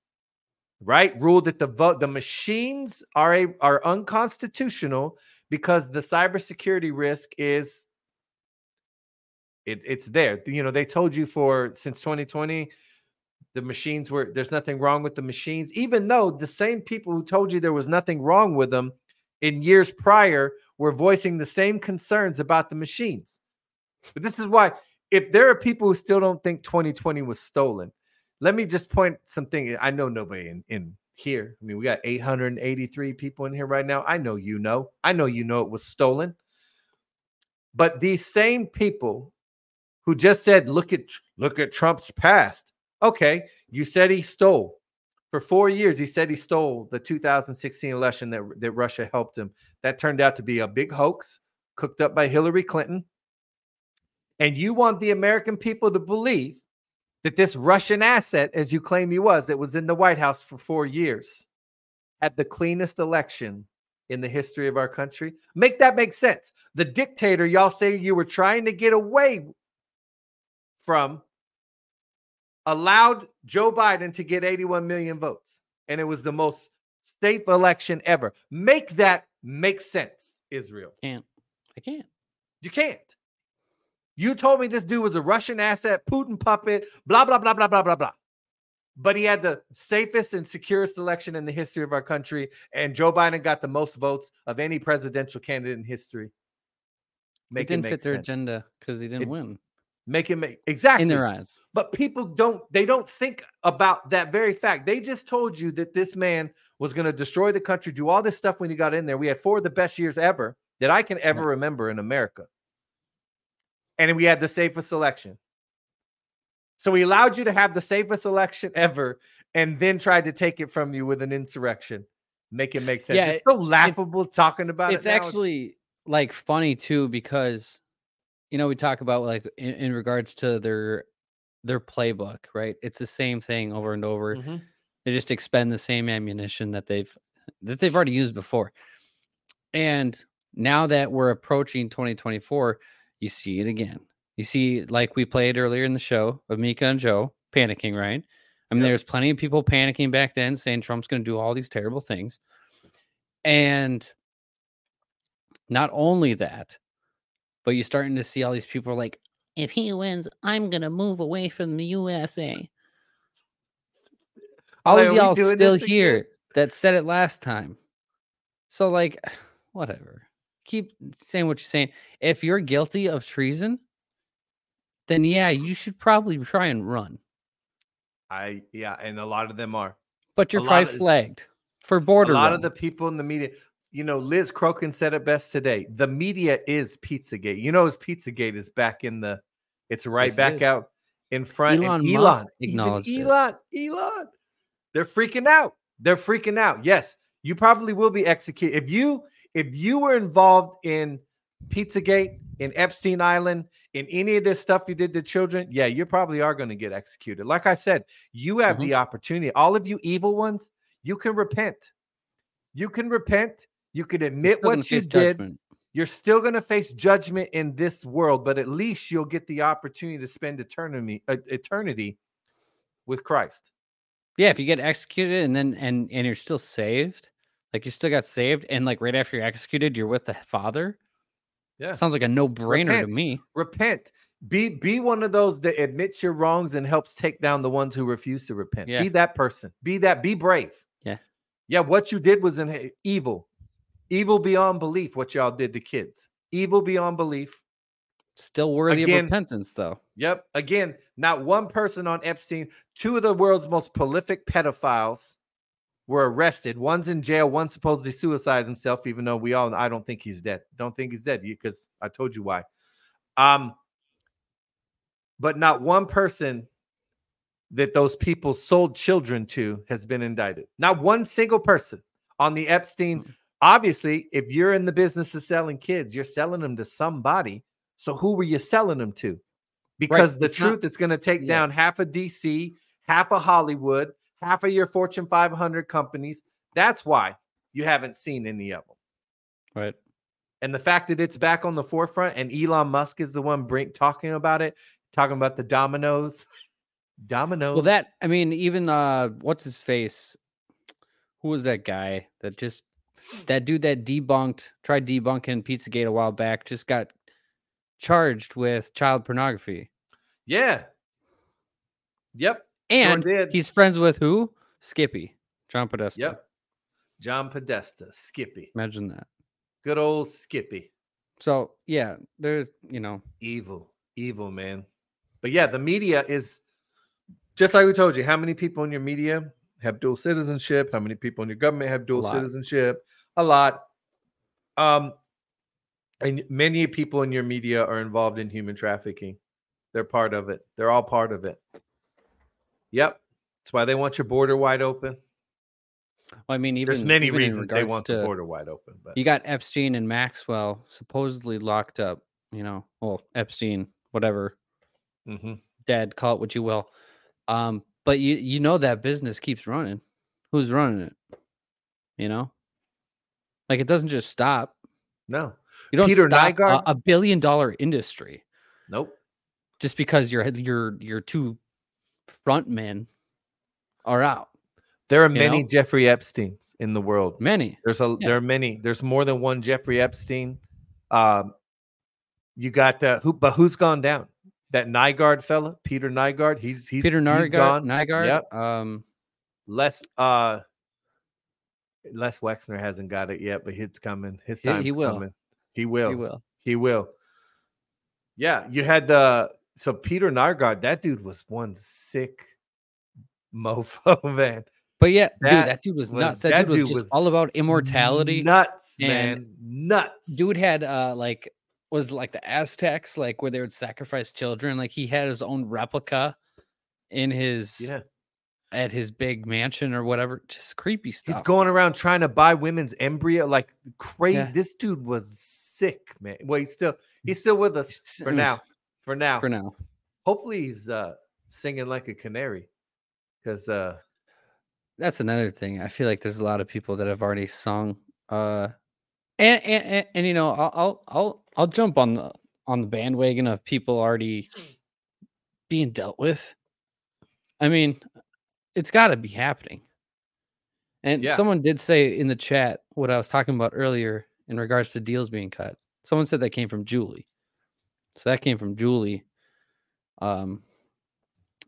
right, ruled that the vote, the machines are a are unconstitutional because the cybersecurity risk is it, it's there. You know, they told you for since 2020, the machines were there's nothing wrong with the machines, even though the same people who told you there was nothing wrong with them in years prior were voicing the same concerns about the machines. But this is why, if there are people who still don't think 2020 was stolen, let me just point something. I know nobody in, in here. I mean, we got 883 people in here right now. I know you know. I know you know it was stolen. But these same people who just said, "Look at look at Trump's past." Okay, you said he stole for four years. He said he stole the 2016 election that that Russia helped him. That turned out to be a big hoax cooked up by Hillary Clinton. And you want the American people to believe that this Russian asset, as you claim he was, that was in the White House for four years, had the cleanest election in the history of our country. Make that make sense. The dictator y'all say you were trying to get away from allowed Joe Biden to get 81 million votes. And it was the most safe election ever. Make that make sense, Israel. Can't. I can't. You can't. You told me this dude was a Russian asset, Putin puppet, blah, blah, blah, blah, blah, blah, blah. But he had the safest and securest election in the history of our country. And Joe Biden got the most votes of any presidential candidate in history. Make it didn't it fit their agenda because they didn't win. Make it make exactly in their eyes. But people don't they don't think about that very fact. They just told you that this man was going to destroy the country, do all this stuff when he got in there. We had four of the best years ever that I can ever remember in America. And we had the safest election. So he allowed you to have the safest election ever and then tried to take it from you with an insurrection. Make it make sense. Yeah, it's so laughable it's, talking about it's it. It's actually like funny too because you know we talk about like in, in, regards to their their playbook, right? It's the same thing over and over. Mm-hmm. They just expend the same ammunition that they've that they've already used before. And now that we're approaching 2024, you see it again. You see, like we played earlier in the show of Mika and Joe panicking, right? I mean, yep. there's plenty of people panicking back then saying Trump's going to do all these terrible things. And not only that, but you're starting to see all these people like, if he wins, I'm going to move away from the USA. All of y'all still here that said it last time. So, like, whatever keep saying what you're saying. If you're guilty of treason, then yeah, you should probably try and run. I yeah, and a lot of them are. But you're a probably flagged for border. A lot run. of the people in the media, you know, Liz Crokin said it best today. The media is Pizzagate. You know, his Pizzagate is back in the. It's right yes, back out in front. Elon, Elon Musk acknowledged Elon, it. Elon, they're freaking out. They're freaking out. Yes, you probably will be executed if you if you were involved in Pizzagate, in Epstein Island, in any of this stuff you did to children, yeah, you probably are going to get executed. Like I said, you have mm-hmm. the opportunity. All of you evil ones, you can repent. You can repent. You can admit what you did. Judgment. You're still going to face judgment in this world, but at least you'll get the opportunity to spend eternity uh, eternity with Christ. Yeah, if you get executed and then and and you're still saved, like you still got saved, and like right after you're executed, you're with the Father. Yeah, sounds like a no brainer to me. Repent. Be be one of those that admits your wrongs and helps take down the ones who refuse to repent. Yeah. Be that person. Be that. Be brave. Yeah. Yeah. What you did was in evil, evil beyond belief. What y'all did to kids, evil beyond belief. Still worthy Again, of repentance, though. Yep. Again, not one person on Epstein. Two of the world's most prolific pedophiles were arrested. One's in jail. One supposedly suicided himself, even though we all I don't think he's dead. Don't think he's dead because I told you why. Um, but not one person that those people sold children to has been indicted. Not one single person on the Epstein. Obviously, if you're in the business of selling kids, you're selling them to somebody. So who were you selling them to? Because right. the it's truth not, is going to take yeah. down half of DC, half of Hollywood, half of your Fortune 500 companies. That's why you haven't seen any of them. Right. And the fact that it's back on the forefront and Elon Musk is the one bring, talking about it, talking about the dominoes. dominoes. Well, that, I mean, even, uh, what's his face? Who was that guy that just, that dude that debunked, tried debunking Pizzagate a while back, just got charged with child pornography. Yeah. Yep. And sure he's friends with who? Skippy, John Podesta. Yep. John Podesta, Skippy. Imagine that. Good old Skippy. So yeah, there's you know evil, evil man. But yeah, the media is just like we told you. How many people in your media have dual citizenship? How many people in your government have dual A citizenship? A lot. Um, and many people in your media are involved in human trafficking. They're part of it. They're all part of it. Yep. That's why they want your border wide open. Well, I mean, even There's many even reasons they want to- the border wide open, but You got Epstein and Maxwell supposedly locked up. You know, well, Epstein, whatever, Mhm. dead, call it what you will. Um, but you you know that business keeps running. Who's running it? You know, like it doesn't just stop. no, You don't Peter stop a, Nygard? a billion dollar industry nope. just because your your your two front men are out. There are You many know? Jeffrey Epstein's in the world. Many. There's a Yeah. there are many. There's more than one Jeffrey Epstein. Um, you got the who, but who's gone down? That Nygard fella, Peter Nygard. He's he's Peter he's Nygard. gone. Nygard. Yep. Um, Les uh, Les Wexner hasn't got it yet, but it's coming. His He- he will. coming. He will. he will. He will. Yeah, you had the so Peter Nygard. That dude was one sick mofo, man. But yeah, That dude, that dude was was- nuts. That, that dude was dude just all about immortality. Nuts, man. Nuts. dude had uh like was like the Aztecs, like where they would sacrifice children. Like he had his own replica in his Yeah. at his big mansion or whatever. Just creepy stuff. He's going around trying to buy women's embryo, like crazy. Yeah. This dude was sick, man. Well, he's still he's still with us for now. For now. for now. Hopefully he's uh singing like a canary. Because uh That's another thing. I feel like there's a lot of people that have already sung. Uh, and and, and, and you know, I'll, I'll I'll I'll jump on the on the bandwagon of people already being dealt with. I mean, it's got to be happening. And Yeah. someone did say in the chat what I was talking about earlier in regards to deals being cut. Someone said that came from Julie. So that came from Julie. Um,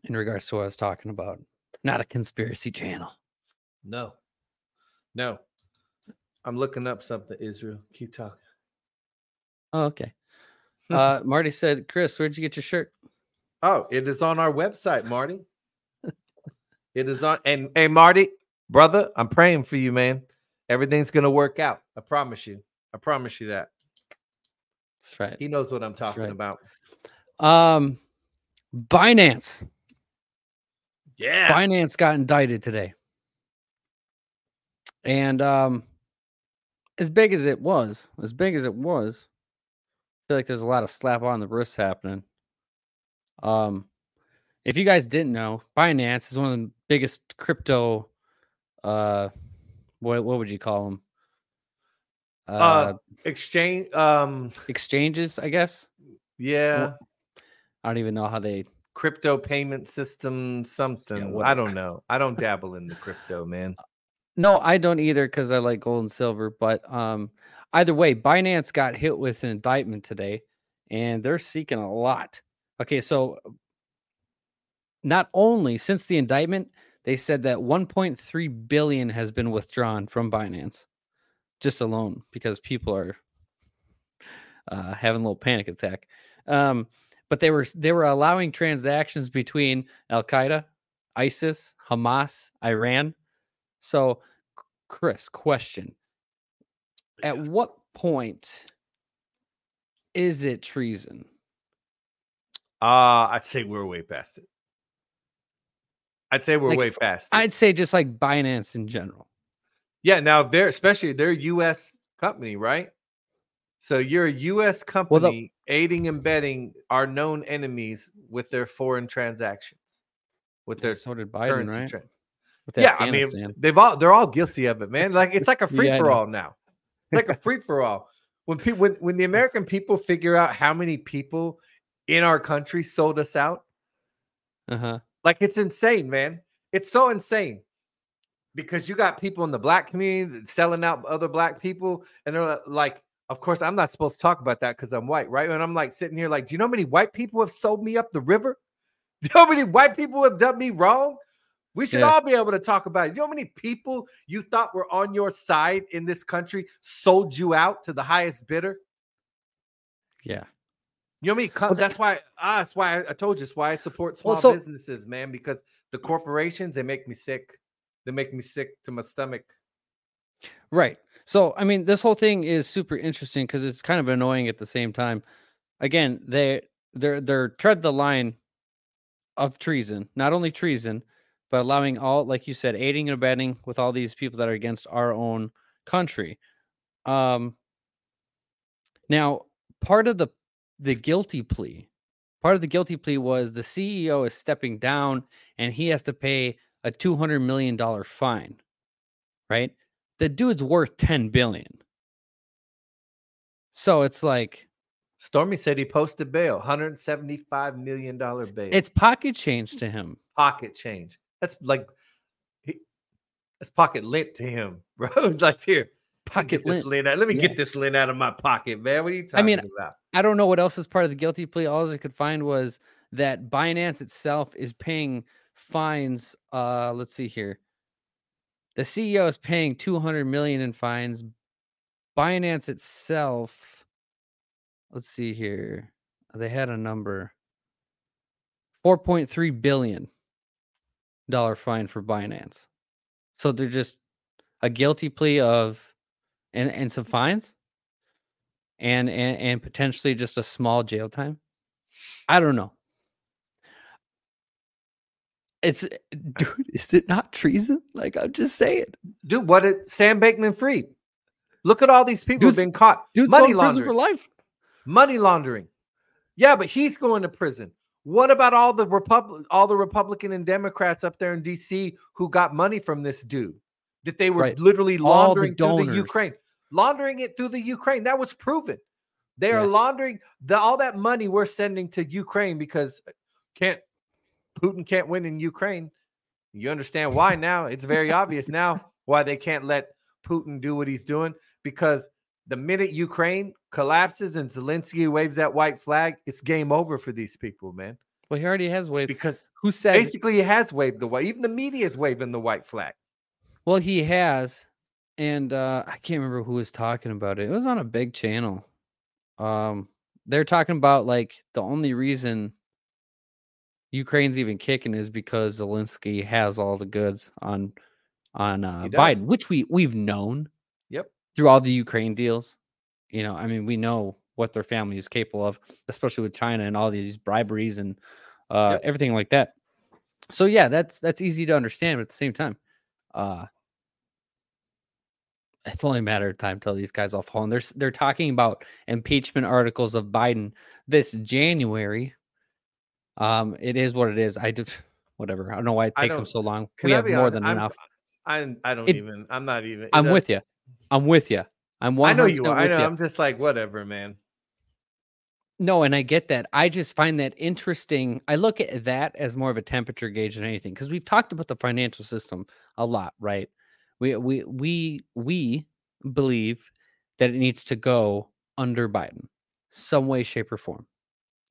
in regards to what I was talking about, not a conspiracy channel. no. No. I'm looking up something, Israel. Keep talking. Oh, okay. Uh, Marty said, Chris, where'd you get your shirt? Oh, it is on our website, Marty. it is on and hey Marty, brother, I'm praying for you, man. Everything's gonna work out. I promise you. I promise you that. That's right. He knows what I'm talking right. about. Um, Binance. Yeah. Binance got indicted today. And um, as big as it was, as big as it was, I feel like there's a lot of slap on the wrists happening. Um, if you guys didn't know, Binance is one of the biggest crypto. Uh, what what would you call them? Uh, Uh, Exchange um exchanges, I guess. yeah, I don't even know how they. crypto payment system something. I don't know. I don't dabble in the crypto, man. No, I don't either because I like gold and silver. But um, either way, Binance got hit with an indictment today, and they're seeking a lot. Okay, so not only since the indictment, they said that 1.3 billion has been withdrawn from Binance, just alone because people are uh, having a little panic attack. Um, but they were they were allowing transactions between Al Qaeda, ISIS, Hamas, Iran. So, Chris, question: At what point is it treason? Uh I'd say we're way past it. I'd say we're Like, way past it. I'd say just like Binance in general. Yeah, now they're especially they're a US company, right? So you're a US company aiding and betting our known enemies with their foreign transactions, with their so did Biden, currency right? tra- Yeah, I mean they've all they're all guilty of it, man. Like it's like a free yeah, for all now. It's like a free for all. When people when, when the American people figure out how many people in our country sold us out, uh-huh. like it's insane, man. It's so insane because you got people in the black community selling out other black people, and they're like, of course, I'm not supposed to talk about that because I'm white, right? And I'm like sitting here, like, do you know how many white people have sold me up the river? Do you know how many white people have done me wrong? We should Yeah. all be able to talk about it. You know how many people you thought were on your side in this country sold you out to the highest bidder? Yeah. You know what I mean? Well, that's why ah, that's why I, I told you. It's why I support small Well, so- businesses, man. Because the corporations they make me sick. They make me sick to my stomach. Right. So, I mean, this whole thing is super interesting because it's kind of annoying at the same time. Again, they they're they're tread the line of treason, not only treason, but allowing all, like you said, aiding and abetting with all these people that are against our own country. Um, now, part of the the guilty plea, part of the guilty plea was the CEO is stepping down and he has to pay a two hundred million dollar fine. Right, the dude's worth ten billion. So it's like Stormy said he posted bail, 175 million dollar bail. it's pocket change to him. pocket change. That's like he, that's pocket lint to him, bro. like here, Pocket lint. lint out. Let me Yeah. get this lint out of my pocket, man. What are you talking I mean, about? I don't know what else is part of the guilty plea. All I could find was that Binance itself is paying fines. Uh, let's see here. The CEO is paying 200 million in fines. Binance itself, let's see here. They had a number. 4.3 billion dollar fine for Binance. So they're just a guilty plea of and and some fines and and, and potentially just a small jail time. I don't know. It's eh, dude, is it not treason? Like I'm just saying. Dude, what did Sam Bankman Fried? Look at all these people Dude's- have been caught. Dude's money going to prison for life. Money laundering. Yeah, but he's going to prison. What about all the Republic, all the Republican and Democrats up there in DC who got money from this dude that they were Right. literally All the laundering through the. Ukraine, laundering it through the Ukraine? That was proven. They are laundering the all that money we're sending to Ukraine because can't Putin can't win in Ukraine. You understand why now? It's very obvious now why they can't let Putin do what he's doing because the minute Ukraine collapses and Zelensky waves that white flag, it's game over for these people, man. Well, he already has waved. Because Who said? basically, he has waved the white. Even the media is waving the white flag. Well, he has, and uh, I can't remember who was talking about it. It was on a big channel. Um, they're talking about like the only reason Ukraine's even kicking is because Zelensky has all the goods on on uh, Biden, which we we've known Yep. through all the Ukraine deals. You know, I mean, we know what their family is capable of, especially with China and all these briberies and uh, Yep. everything like that. So yeah, that's that's easy to understand, but at the same time, uh, it's only a matter of time till these guys all fall. And they're they're talking about impeachment articles of Biden this January. Um, it is what it is. I do whatever. I don't know why it takes them so long. We I have more honest? than I'm- enough. I I don't It- even. I'm not even. I'm does- with you. I'm with you. I'm one. I know you are. I know. I'm just like whatever, man. No, and I get that. I just find that interesting. I look at that as more of a temperature gauge than anything because we've talked about the financial system a lot, right? We we we we believe that it needs to go under Biden, some way, shape, or form.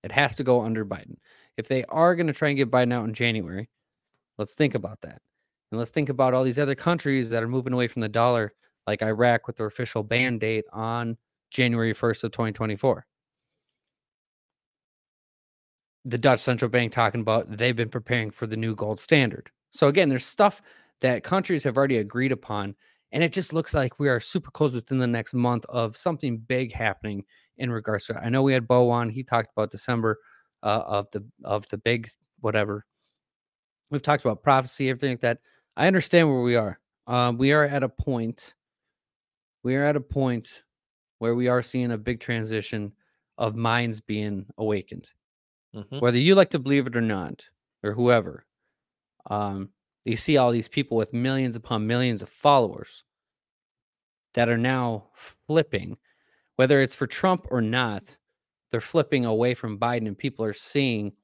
It has to go under Biden. If they are going to try and get Biden out in January, let's think about that, and let's think about all these other countries that are moving away from the dollar, like Iraq, with their official ban date on January first of 2024 the Dutch central bank talking about they've been preparing for the new gold standard. So again, there's stuff that countries have already agreed upon, and it just looks like we are super close within the next month of something big happening in regards to. I know we had Bo on; he talked about December uh, of the of the big whatever. We've talked about prophecy, everything like that. I understand where we are. Um, we are at a point. We are at a point where we are seeing a big transition of minds being awakened Mhm. whether you like to believe it or not, or whoever, um, you see all these people with millions upon millions of followers that are now flipping, whether it's for Trump or not, they're flipping away from Biden, and people are seeing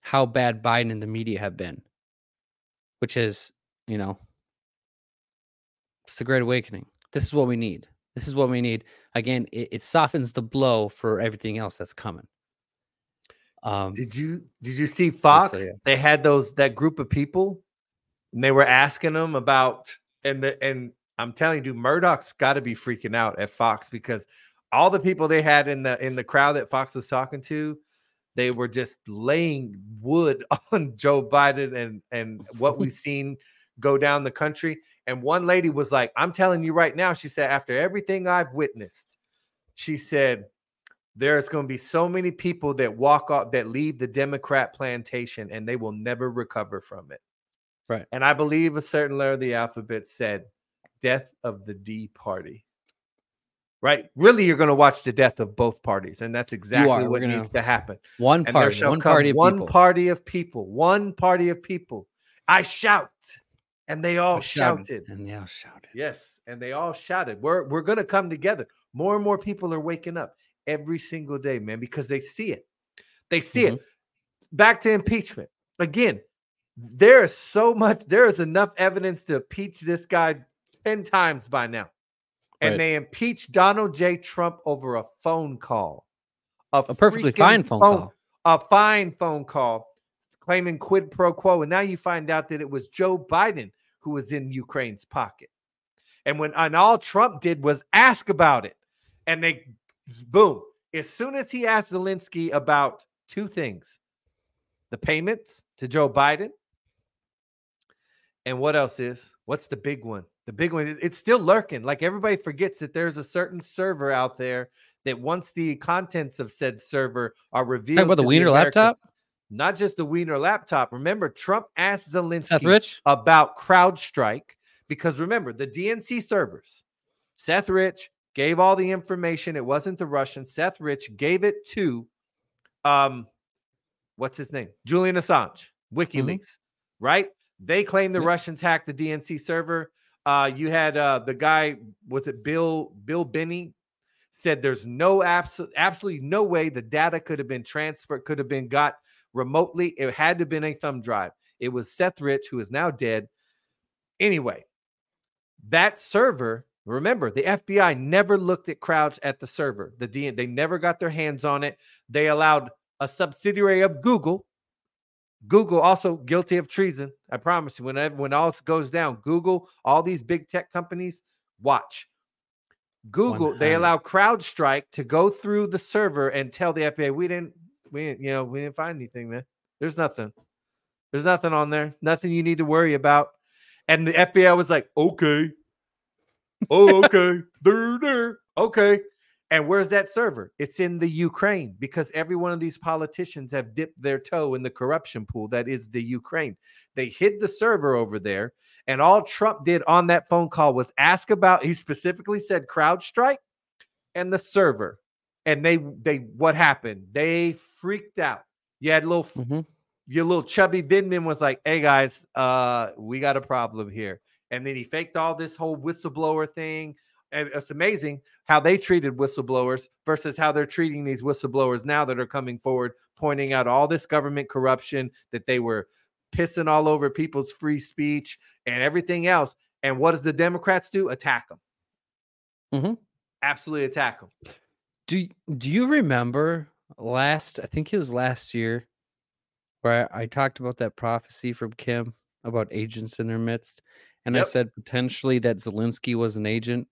how bad Biden and the media have been, which is, you know, it's the Great Awakening. This is what we need. This is what we need. Again, it, it softens the blow for everything else that's coming. Um, Did you did you see Fox? yeah. They had those that group of people, and they were asking them about and the and I'm telling you, dude, Murdoch's got to be freaking out at Fox because all the people they had in the in the crowd that Fox was talking to, they were just laying wood on Joe Biden and and what we've seen go down the country. And one lady was like, "I'm telling you right now," she said, "After everything I've witnessed, she said." there's going to be so many people that walk off that leave the Democrat plantation and they will never recover from it. Right. And I believe a certain letter of the alphabet said death of the D party. Right. Really, you're going to watch the death of both parties. And that's exactly what needs to happen. One party, one party of one people. party of people, one party of people. I shout. And they all shouted, shouted. and they all shouted. Yes, and they all shouted. We're we're gonna come together. More and more people are waking up every single day, man, because they see it. They see it. Mm-hmm. Back to impeachment again. There is so much. There is enough evidence to impeach this guy ten times by now, and Right. they impeached Donald J. Trump over a phone call, A perfectly freaking fine phone call. a fine phone call claiming quid pro quo. And now you find out that it was Joe Biden who was in Ukraine's pocket. And when and all Trump did was ask about it. And they boom. As soon as he asked Zelensky about two things the payments to Joe Biden. And what else is? What's the big one? The big one, it's still lurking. Like everybody forgets that there's a certain server out there that once the contents of said server are revealed, about the Weiner American- laptop? Not just the Weiner laptop. Remember, Trump asked Zelensky about CrowdStrike because remember the DNC servers. Seth Rich gave all the information. It wasn't the Russians. Seth Rich gave it to, um, what's his name? Julian Assange, WikiLeaks, right? They claim the. Russians hacked the DNC server. Uh, you had uh, the guy, was it Bill Bill Binney? Said there's no absolute absolutely no way the data could have been transferred, could have been got remotely. It had to have been a thumb drive. It was Seth Rich, who is now dead. Anyway, that server, remember, the FBI never looked at Crouch at the server. The D, they never got their hands on it. They allowed a subsidiary of Google. Google also guilty of treason. I promise you. Whenever when all this goes down, Google, all these big tech companies, watch. Google, they allow CrowdStrike to go through the server and tell the FBI, we didn't, we didn't, you know, we didn't find anything, man. There's nothing. There's nothing on there. Nothing you need to worry about. And the FBI was like, okay. Oh, okay. there, there. Okay. And where's that server? It's in the Ukraine because every one of these politicians have dipped their toe in the corruption pool that is the Ukraine. They hid the server over there. And all Trump did on that phone call was ask about, he specifically said CrowdStrike and the server. And they, they, what happened? They freaked out. You had little Mhm. your little chubby Vindman was like, "Hey guys, uh, we got a problem here," and then he faked all this whole whistleblower thing. And it's amazing how they treated whistleblowers versus how they're treating these whistleblowers now that are coming forward, pointing out all this government corruption that they were pissing all over people's free speech and everything else. And what does the Democrats do? Attack them. Mhm. Absolutely attack them. Do do you remember last? I think it was last year, where I, I talked about that prophecy from Kim about agents in their midst, and I said potentially that Zelensky was an agent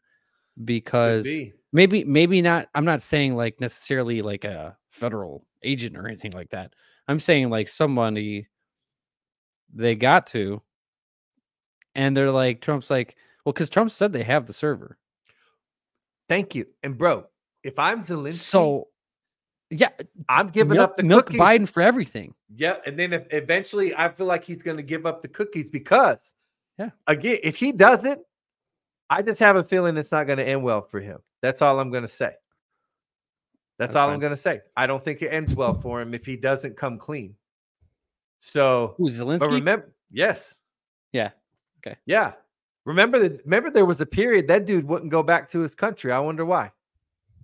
because be. maybe maybe not. I'm not saying like necessarily like a federal agent or anything like that. I'm saying like somebody they got to, and they're like Trump's like well because Trump said they have the server. Thank you. And bro, if I'm Zelensky, So yeah, I'm giving milk, up the milk cookies. Biden for everything. Yeah, and then if eventually I feel like he's going to give up the cookies because, Yeah. again, if he doesn't, I just have a feeling it's not going to end well for him. That's all I'm going to say. That's, That's all I'm going to say. I don't think it ends well for him if he doesn't come clean. So, Who but Zelensky? remember, yes, yeah, okay, yeah. Remember that? Remember there was a period that dude wouldn't go back to his country. I wonder why.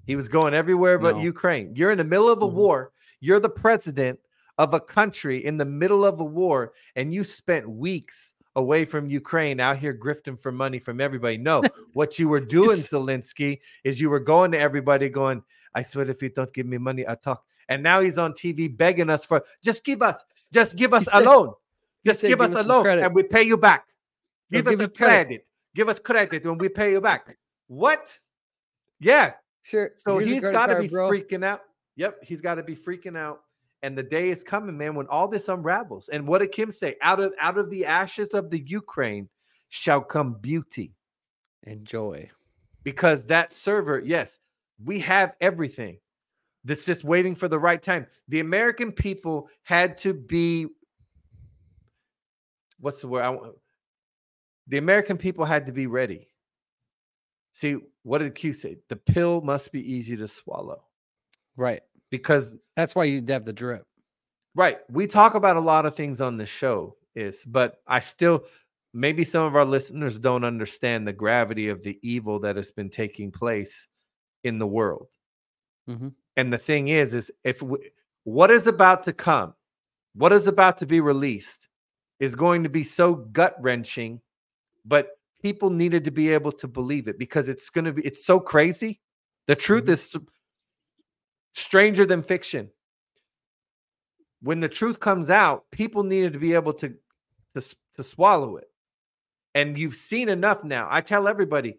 He was going everywhere but No. Ukraine. You're in the middle of a Mhm. war. You're the president of a country in the middle of a war, and you spent weeks away from Ukraine out here grifting for money from everybody. No, what you were doing. Zelensky, is you were going to everybody going, I swear if you don't give me money, I talk. And now he's on TV begging us for just give us, just give us a loan. Just said, give "Give us us a loan credit." and we pay you back. They'll Give us give a credit. credit. Give us credit when we pay you back. What? Yeah. Sure. So Here's he's got to be bro. freaking out. Yep, he's got to be freaking out. And the day is coming, man, when all this unravels. And what did Kim say? Out of out of the ashes of the Ukraine shall come beauty. and joy. Because that server, yes, we have everything. that's just waiting for the right time. The American people had to be what's the word? I, the American people had to be ready. See, what did Q say? The pill must be easy to swallow. Right. Because that's why you have the drip. Right. We talk about a lot of things on the show, is but I still maybe some of our listeners don't understand the gravity of the evil that has been taking place in the world. Mm-hmm. And the thing is, is if we, what is about to come, what is about to be released, is going to be so gut wrenching, but people needed to be able to believe it because it's going to be it's so crazy. The truth mm-hmm. is stranger than fiction. When the truth comes out, people needed to be able to to, to swallow it. And you've seen enough now. I tell everybody,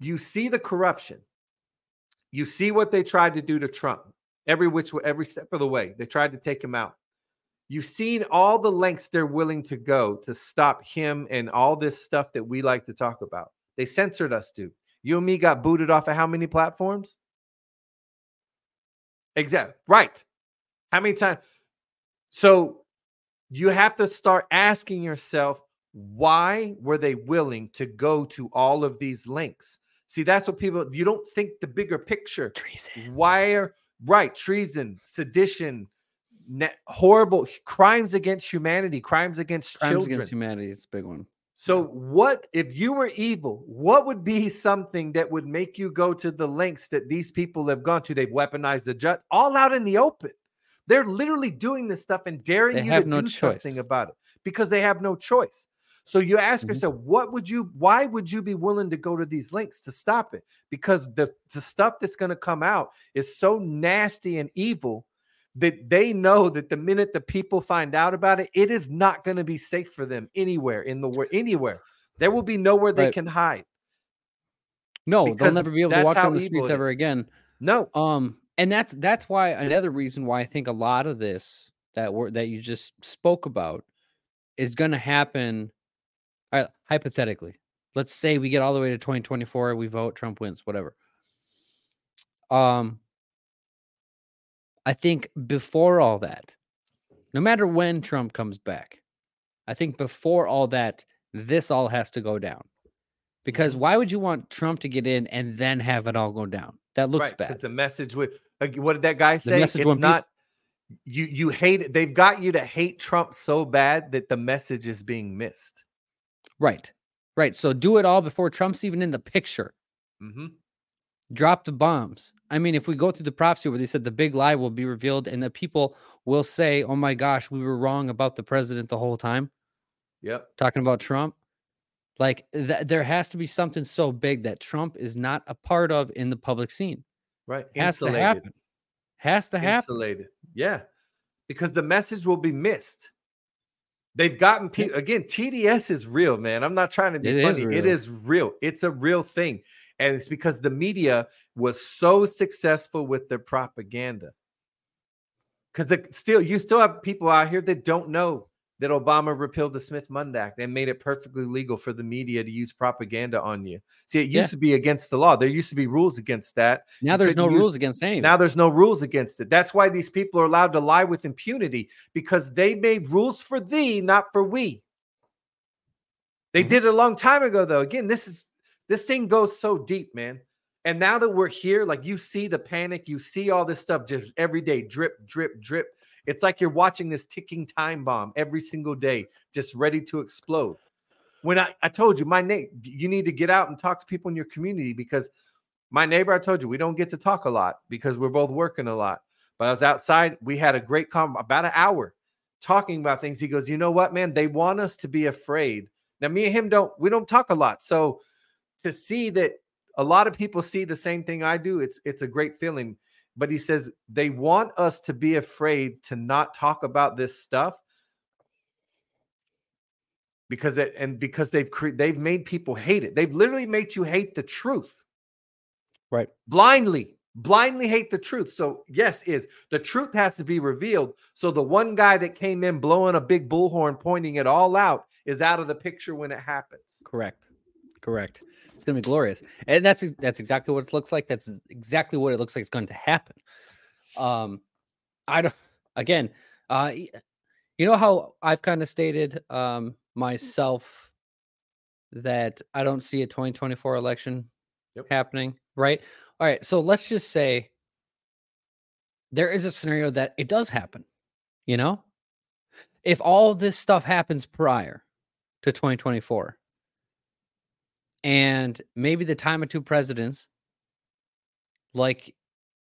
you see the corruption. You see what they tried to do to Trump. Every which every step of the way. They tried to take him out. You've seen all the lengths they're willing to go to stop him and all this stuff that we like to talk about. They censored us, dude. You and me got booted off of how many platforms? Exactly. Right. How many times? So you have to start asking yourself, why were they willing to go to all of these links? See, that's what people you don't think the bigger picture. Treason. Why are right? Treason, sedition, ne- horrible crimes against humanity, crimes against crimes children. against humanity. It's a big one. So, what if you were evil? What would be something that would make you go to the lengths that these people have gone to? They've weaponized the judge all out in the open. They're literally doing this stuff and daring they you to no do choice. something about it because they have no choice. So you ask Mhm. yourself, what would you, why would you be willing to go to these links to stop it? Because the, the stuff that's going to come out is so nasty and evil that they know that the minute the people find out about it, it is not going to be safe for them anywhere in the world, anywhere. There will be nowhere they Right. can hide. No, Because they'll never be able to walk down the streets ever again. No, Um, and that's that's why another reason why I think a lot of this that word that you just spoke about is going to happen. right, hypothetically, let's say we get all the way to 2024, we vote, Trump wins, whatever. Um, I think before all that, no matter when Trump comes back, I think before all that, this all has to go down. Because Mhm. why would you want Trump to get in and then have it all go down? That looks right? bad. Because the message would, like, what did that guy say? message It's not. You you hate it. They've got you to hate Trump so bad that the message is being missed. Right. Right. So do it all before Trump's even in the picture. hmm Drop the bombs. I mean, if we go through the prophecy where they said the big lie will be revealed and the people will say, oh my gosh, we were wrong about the president the whole time, Yep. talking about Trump. Like th- there has to be something so big that Trump is not a part of in the public scene. Right. Has to Insulated. happen. Has to happen. Insulated. Yeah. Because the message will be missed. They've gotten people again. TDS is real, man. I'm not trying to be It is funny. It real. is real. It's a real thing. And it's because the media was so successful with their propaganda. Because still, you still have people out here that don't know that Obama repealed the Smith Mundt Act and made it perfectly legal for the media to use propaganda on you. See, it used Yeah. to be against the law. There used to be rules against that. Now You there's no use- rules against anything. Now there's no rules against it. That's why these people are allowed to lie with impunity because they made rules for thee, not for we. They Mhm. did it a long time ago, though. Again, this is this thing goes so deep, man. And now that we're here, like you see the panic, you see all this stuff just every day, drip, drip, drip. It's like you're watching this ticking time bomb every single day, just ready to explode. When I, I told you, my name, you need to get out and talk to people in your community because my neighbor, I told you, we don't get to talk a lot because we're both working a lot. But I was outside. We had a great com about an hour talking about things. He goes, you know what, man? They want us to be afraid. Now, me and him don't we don't talk a lot. So to see that a lot of people see the same thing I do, it's it's a great feeling. But he says they want us to be afraid to not talk about this stuff because it, and because they've cre- they've made people hate it. They've literally made you hate the truth right. blindly blindly hate the truth so yes is the truth has to be revealed so the one guy that came in blowing a big bullhorn pointing it all out is out of the picture when it happens Correct. Correct. It's gonna be glorious. And that's that's exactly what it looks like. That's exactly what it looks like it's going to happen. Um, I don't. Again, uh, you know how I've kind of stated um myself that I don't see a 2024 election Yep. happening, right? All right, so let's just say there is a scenario that it does happen. You know, if all this stuff happens prior to 2024, and maybe the time of two presidents, like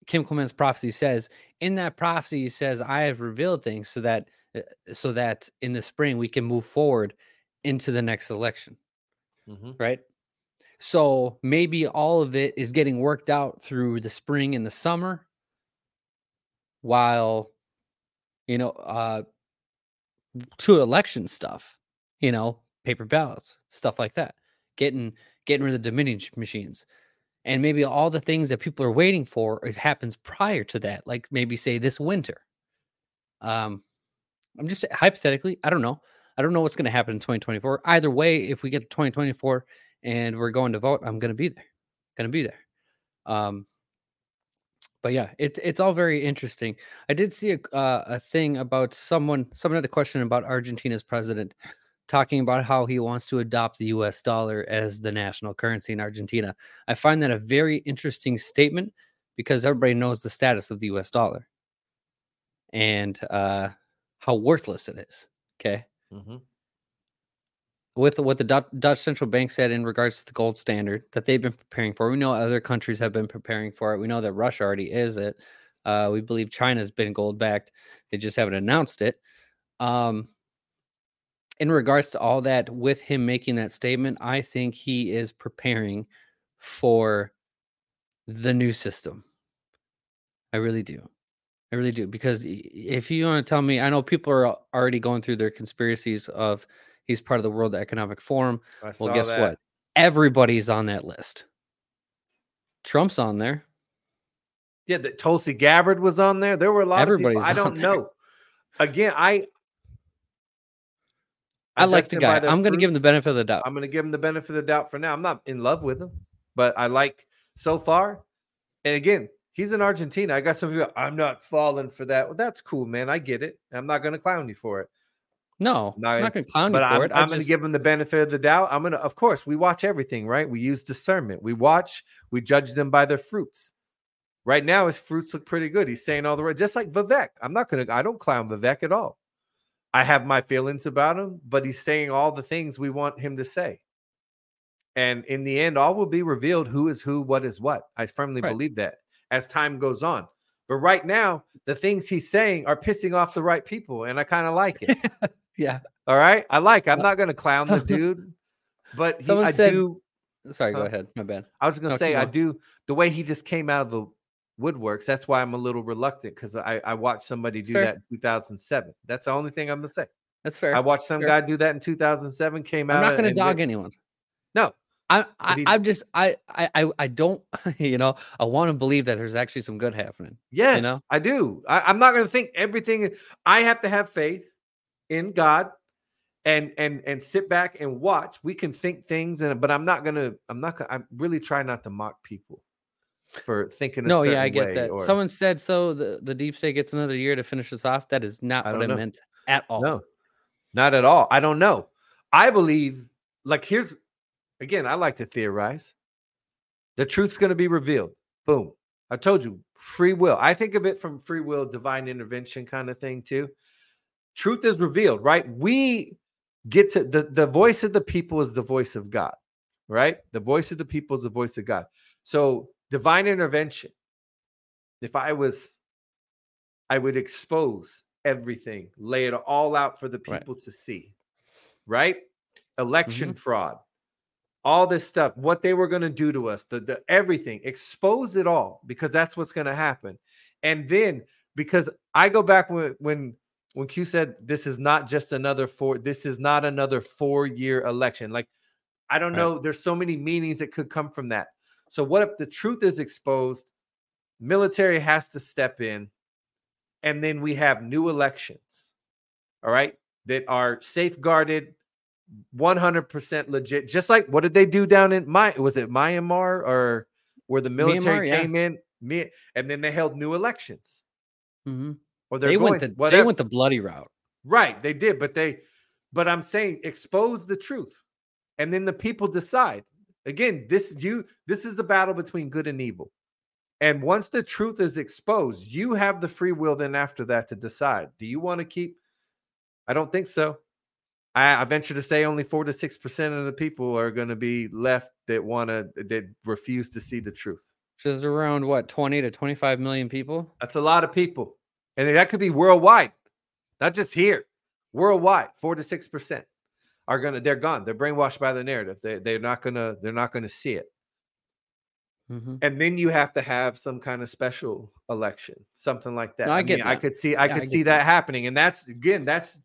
Kim Clement's prophecy says, in that prophecy he says, "I have revealed things so that uh, so that in the spring we can move forward into the next election." Mhm. right? So maybe all of it is getting worked out through the spring and the summer while you know uh to election stuff, you know, paper ballots, stuff like that. Getting getting rid of the Dominion machines. And maybe all the things that people are waiting for it happens prior to that, like maybe say this winter. Um I'm just hypothetically, I don't know. I don't know what's going to happen in 2024. Either way, if we get to 2024 and we're going to vote, I'm going to be there. Going to be there. Um, but yeah, it's it's all very interesting. I did see a uh, a thing about someone. Someone had a question about Argentina's president talking about how he wants to adopt the U.S. dollar as the national currency in Argentina. I find that a very interesting statement because everybody knows the status of the U.S. dollar and uh, how worthless it is. Okay Mhm. with what the Dutch central bank said in regards to the gold standard that they've been preparing for. We know other countries have been preparing for it. We know that Russia already is it. Uh, we believe China's been gold backed. They just haven't announced it. Um, in regards to all that, with him making that statement, I think he is preparing for the new system. I really do. I really do. Because if you want to tell me, I know people are already going through their conspiracies of he's part of the World Economic Forum. I Well, guess that. what? Everybody's on that list. Trump's on there. Yeah, that Tulsi Gabbard was on there. There were a lot Everybody's of people. I don't there. know. Again, I I, like the guy. I'm going to give him the benefit of the doubt. I'm going to give him the benefit of the doubt for now. I'm not in love with him, but I like so far. And again, he's in Argentina. I got some people. I'm not falling for that. Well, that's cool, man. I get it. I'm not going to clown you for it. no, I'm not going to clown you but for I'm, it. I I'm going to give him the benefit of the doubt. I'm going to, of course, we watch everything, right? We use discernment. We watch, we judge them by their fruits. Right now, his fruits look pretty good. He's saying all the right, just like Vivek. I'm not going to, I don't clown Vivek at all. I have my feelings about him, but he's saying all the things we want him to say. And in the end, all will be revealed who is who, what is what. I firmly Right. believe that as time goes on. But right now, the things he's saying are pissing off the right people, and I kind of like it. yeah. All right, I like. I'm not going to clown the dude, but he, I said- do. Sorry, go ahead. My bad. I was going no, to say keep I do the way he just came out of the woodworks. That's why I'm a little reluctant because I, I watched somebody do Fair. that in 2007. That's the only thing I'm to say. That's fair. I watched some Fair. guy do that in 2007. Came out. I'm not going to and dog anyone. No, I, I I'm just I, I I don't you know I want to believe that there's actually some good happening. Yes, know? I do. I, I'm not going to think everything. I have to have faith in God, and and and sit back and watch. We can think things, and but I'm not gonna. I'm not. gonna I'm really trying not to mock people for thinking. A No, yeah, I get that. or- Someone said so. The the deep state gets another year to finish us off. That is not I what I know. meant at all. No, not at all. I don't know. I believe, like, here's again, I like to theorize. The truth's going to be revealed. Boom. I told you, free will. I think of it from free will, divine intervention kind of thing, too. Truth is revealed, right? We get to the, the voice of the people is the voice of God, right? The voice of the people is the voice of God. So, divine intervention. If I was, I would expose everything, lay it all out for the Right. people to see, right? Election mm-hmm. fraud, all this stuff, what they were going to do to us, the, the everything, expose it all because that's what's going to happen. And then because I go back when when when Q said this is not just another four, this is not another four year election. Like I don't Right. know, there's so many meanings that could come from that. So what if the truth is exposed? Military has to step in, and then we have new elections. All right, that are safeguarded, 100% legit. Just like what did they do down in my was it Myanmar or where the military Myanmar, yeah. came in, and then they held new elections. hmm or they're They went the to, they went the bloody route. Right, they did, but they but I'm saying expose the truth. And then the people decide. Again, this you this is a battle between good and evil. And once the truth is exposed, you have the free will then after that to decide. Do you want to keep I don't think so. I, I venture to say only 4 to 6% of the people are going to be left that want to that refuse to see the truth. Which is around what 20 to 25 million people. That's a lot of people. And that could be worldwide, not just here. Worldwide, four to six percent are gonna they're gone. They're brainwashed by the narrative. They they're not gonna they're not gonna see it. Mhm. And then you have to have some kind of special election, something like that. No, I get I that. could see I Yeah, could get see that. that happening. And that's again, that's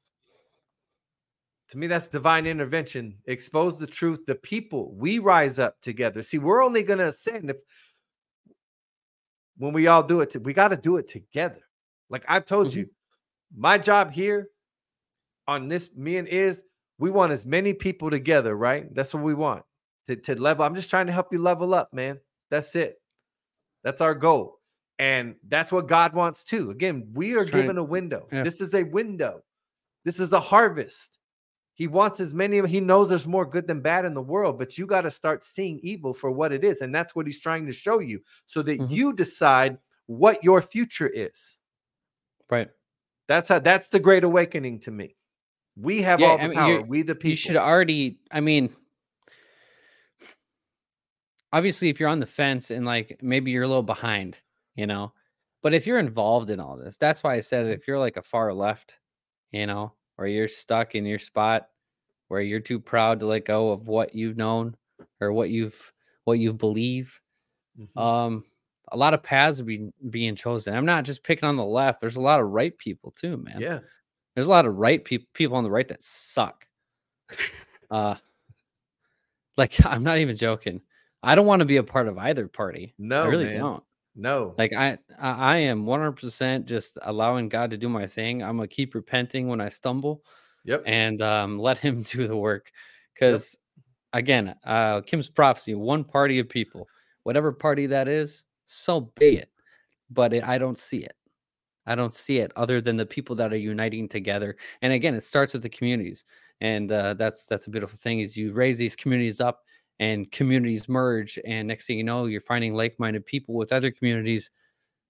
to me, that's divine intervention. Expose the truth. The people, we rise up together. See, we're only gonna ascend if when we all do it, to, we got to do it together. Like I've told Mhm. you, my job here on this, me and is, we want as many people together, right? That's what we want to, to level. I'm just trying to help you level up, man. That's it. That's our goal. And that's what God wants too. Again, we are given a window. yeah. This is a window. This is a harvest. He wants as many, of he knows there's more good than bad in the world, but you got to start seeing evil for what it is. And that's what he's trying to show you so that Mhm. you decide what your future is. Right. That's how that's the great awakening to me. We have Yeah, all the I mean, power. We the people. You should already. I mean, obviously, if you're on the fence and like maybe you're a little behind, you know, but if you're involved in all this, that's why I said Mm-hmm. if you're like a far left, you know, or you're stuck in your spot where you're too proud to let go of what you've known or what you've what you believe, Mhm. um, a lot of paths are being being chosen. I'm not just picking on the left. There's a lot of right people too, man. yeah. There's a lot of right people people on the right that suck. uh like I'm not even joking. I don't want to be a part of either party. No, I really man. don't. No. Like I I am 100% just allowing God to do my thing. I'm to keep repenting when I stumble yep. and um let him do the work cuz again, uh Kim's prophecy, one party of people, whatever party that is, so be it. But it, I don't see it. I don't see it other than the people that are uniting together. And again, it starts with the communities. And uh, that's that's a beautiful thing is you raise these communities up and communities merge and next thing you know you're finding like-minded people with other communities.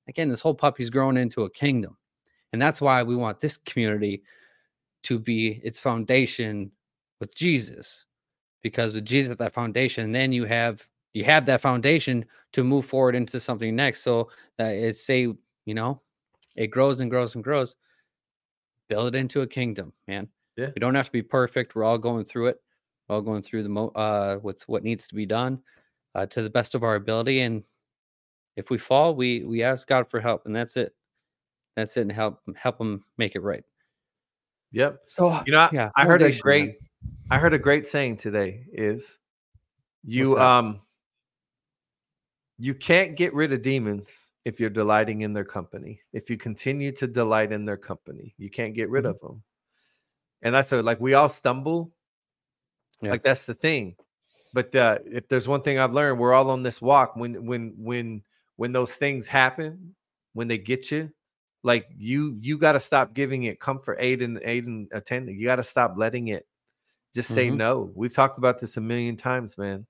Again, this whole puppy's grown into a kingdom. And that's why we want this community to be its foundation with Jesus. Because with Jesus at that foundation, then you have you have that foundation to move forward into something next. So that it's say, you know, it grows and grows and grows. Build it into a kingdom, man. Yeah. We don't have to be perfect. We're all going through it. We're all going through the mo uh with what needs to be done uh, to the best of our ability. And if we fall, we we ask God for help, and that's it. That's it, and help help them make it right. Yep. So You know, I- yeah, I heard a great man. I heard a great saying today is you um you can't get rid of demons if you're delighting in their company. If you continue to delight in their company, you can't get rid Mhm. of them. And that's a, like we all stumble. Yeah. Like that's the thing. But uh, if there's one thing I've learned, we're all on this walk. When when when when those things happen, when they get you, like you you got to stop giving it comfort, aid and aid and attending. You got to stop letting it just say Mhm. no. We've talked about this a million times, man.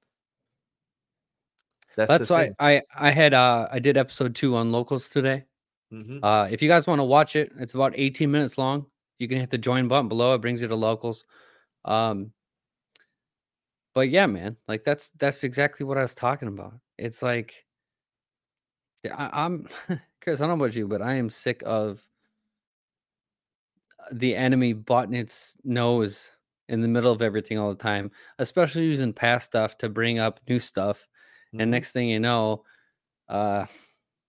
That's, That's why. I I had uh I did episode two on locals today. Mhm. Uh, if you guys want to watch it, it's about 18 minutes long. You can hit the join button below. It brings you to locals. Um, but yeah, man, like that's that's exactly what I was talking about. It's like yeah, I, I'm Chris. I don't know about you, but I am sick of the enemy butting its nose in the middle of everything all the time, especially using past stuff to bring up new stuff. Mhm. And next thing you know, uh,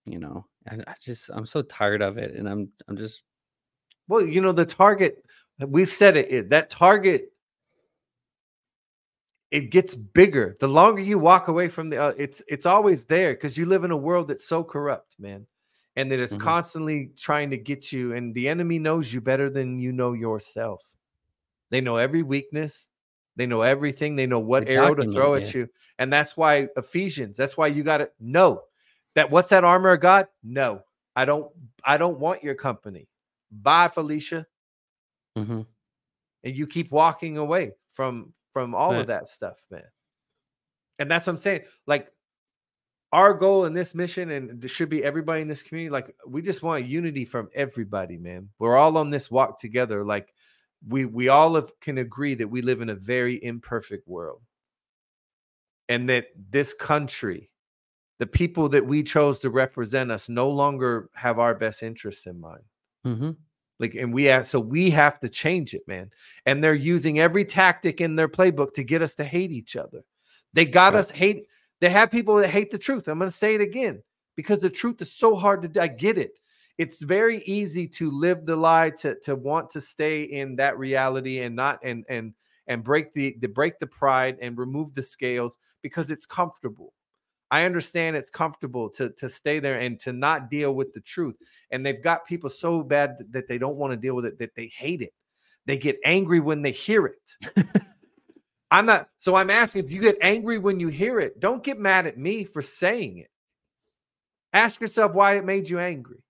you know, I, I just I'm so tired of it, and I'm I'm just Well, you know, the target, we've said it, it that target, it gets bigger. The longer you walk away from the, uh, it's it's always there because you live in a world that's so corrupt, man, and that is Mhm. constantly trying to get you. And the enemy knows you better than you know yourself. They know every weakness. They know everything. They know what They arrow to throw it, at you. And that's why Ephesians, that's why you got to know that what's that armor of God? No. I don't I don't want your company. Bye, Felicia. Mhm. And you keep walking away from from all Right. of that stuff, man. And that's what I'm saying. Like our goal in this mission, and should be everybody in this community, like we just want unity from everybody, man. We're all on this walk together. Like we we all have, can agree that we live in a very imperfect world. And that this country, the people that we chose to represent us no longer have our best interests in mind. Mhm. Like, and we have so we have to change it, man. And they're using every tactic in their playbook to get us to hate each other. They got Right. us hate. They have people that hate the truth. I'm going to say it again because the truth is so hard to. I get it. It's very easy to live the lie, to to want to stay in that reality and not and and and break the the break the pride and remove the scales because it's comfortable. I understand it's comfortable to to stay there and to not deal with the truth. And they've got people so bad that they don't want to deal with it that they hate it. They get angry when they hear it. I'm not so I'm asking if you get angry when you hear it, don't get mad at me for saying it. Ask yourself why it made you angry.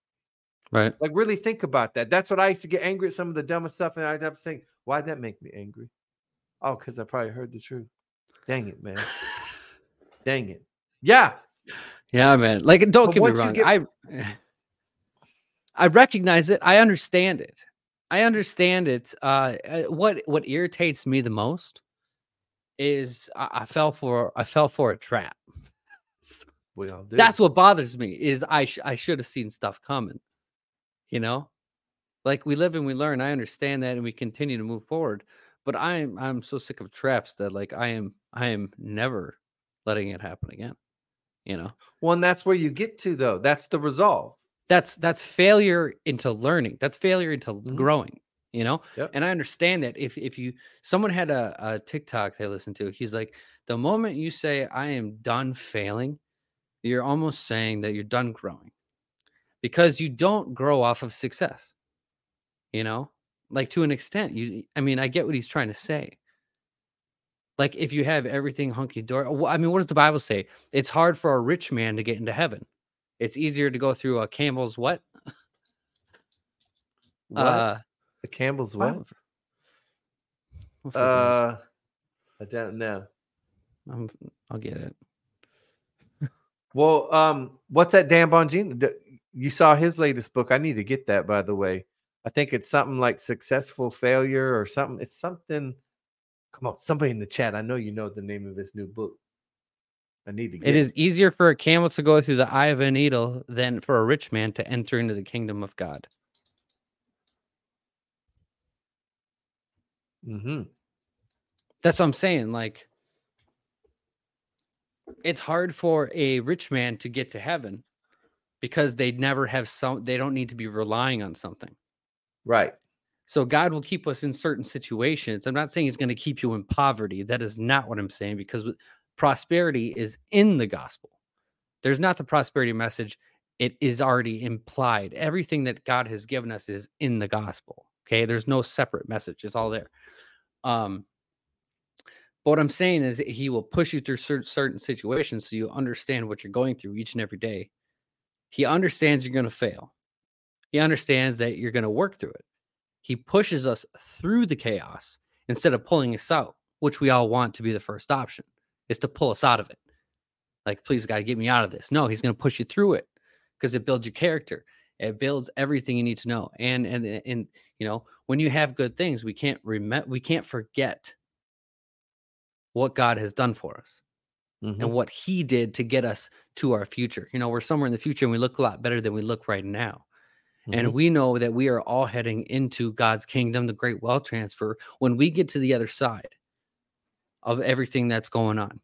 Right. Like really think about that. That's what I used to get angry at some of the dumbest stuff, and I'd have to think, why'd that make me angry? Oh, because I probably heard the truth. Dang it, man. Dang it. Yeah. Yeah, man. Like, don't But get me wrong. get- I I recognize it. I understand it. I understand it. Uh, uh, what what irritates me the most is I, I fell for I fell for a trap. We all do. That's what bothers me. Is I sh- I should have seen stuff coming. You know, like we live and we learn. I understand that, and we continue to move forward. But I'm I'm so sick of traps that like I am I am never letting it happen again. You know. one. That's where you get to though. That's the resolve. that's that's failure into learning that's failure into Mhm. growing you know Yep. and i understand that if if you someone had a, a tiktok they listened to he's like the moment you say i am done failing you're almost saying that you're done growing because you don't grow off of success you know like to an extent you i mean i get what he's trying to say like if you have everything hunky dory i mean what does the bible say it's hard for a rich man to get into heaven it's easier to go through a camel's what What? uh the Campbell's what? Bible ver- What's the verse? Uh, I don't know. I'm, I'll get it. Well, um, what's that Dan Bongino? You saw his latest book. I need to get that, by the way. I think it's something like successful failure or something. It's something. Come on, somebody in the chat. I know you know the name of this new book. I need to get It is easier for a camel to go through the eye of a needle than for a rich man to enter into the kingdom of God. Mm-hmm. That's what I'm saying. Like, it's hard for a rich man to get to heaven because they never have some, they don't need to be relying on something. Right. So God will keep us in certain situations. I'm not saying he's going to keep you in poverty. That is not what I'm saying because prosperity is in the gospel. There's not the prosperity message. It is already implied. Everything that God has given us is in the gospel. Okay. There's no separate message. It's all there. Um, but what I'm saying is he will push you through certain situations so you understand what you're going through each and every day. He understands you're going to fail. He understands that you're going to work through it. He pushes us through the chaos instead of pulling us out, which we all want to be the first option, is to pull us out of it. Like, please, God, get me out of this. No, he's going to push you through it because it builds your character. It builds everything you need to know. And and and you know, when you have good things, we can't remember, we can't forget what God has done for us Mhm. and what He did to get us to our future. You know, we're somewhere in the future and we look a lot better than we look right now. And Mhm. we know that we are all heading into God's kingdom, the great wealth transfer. When we get to the other side of everything that's going on,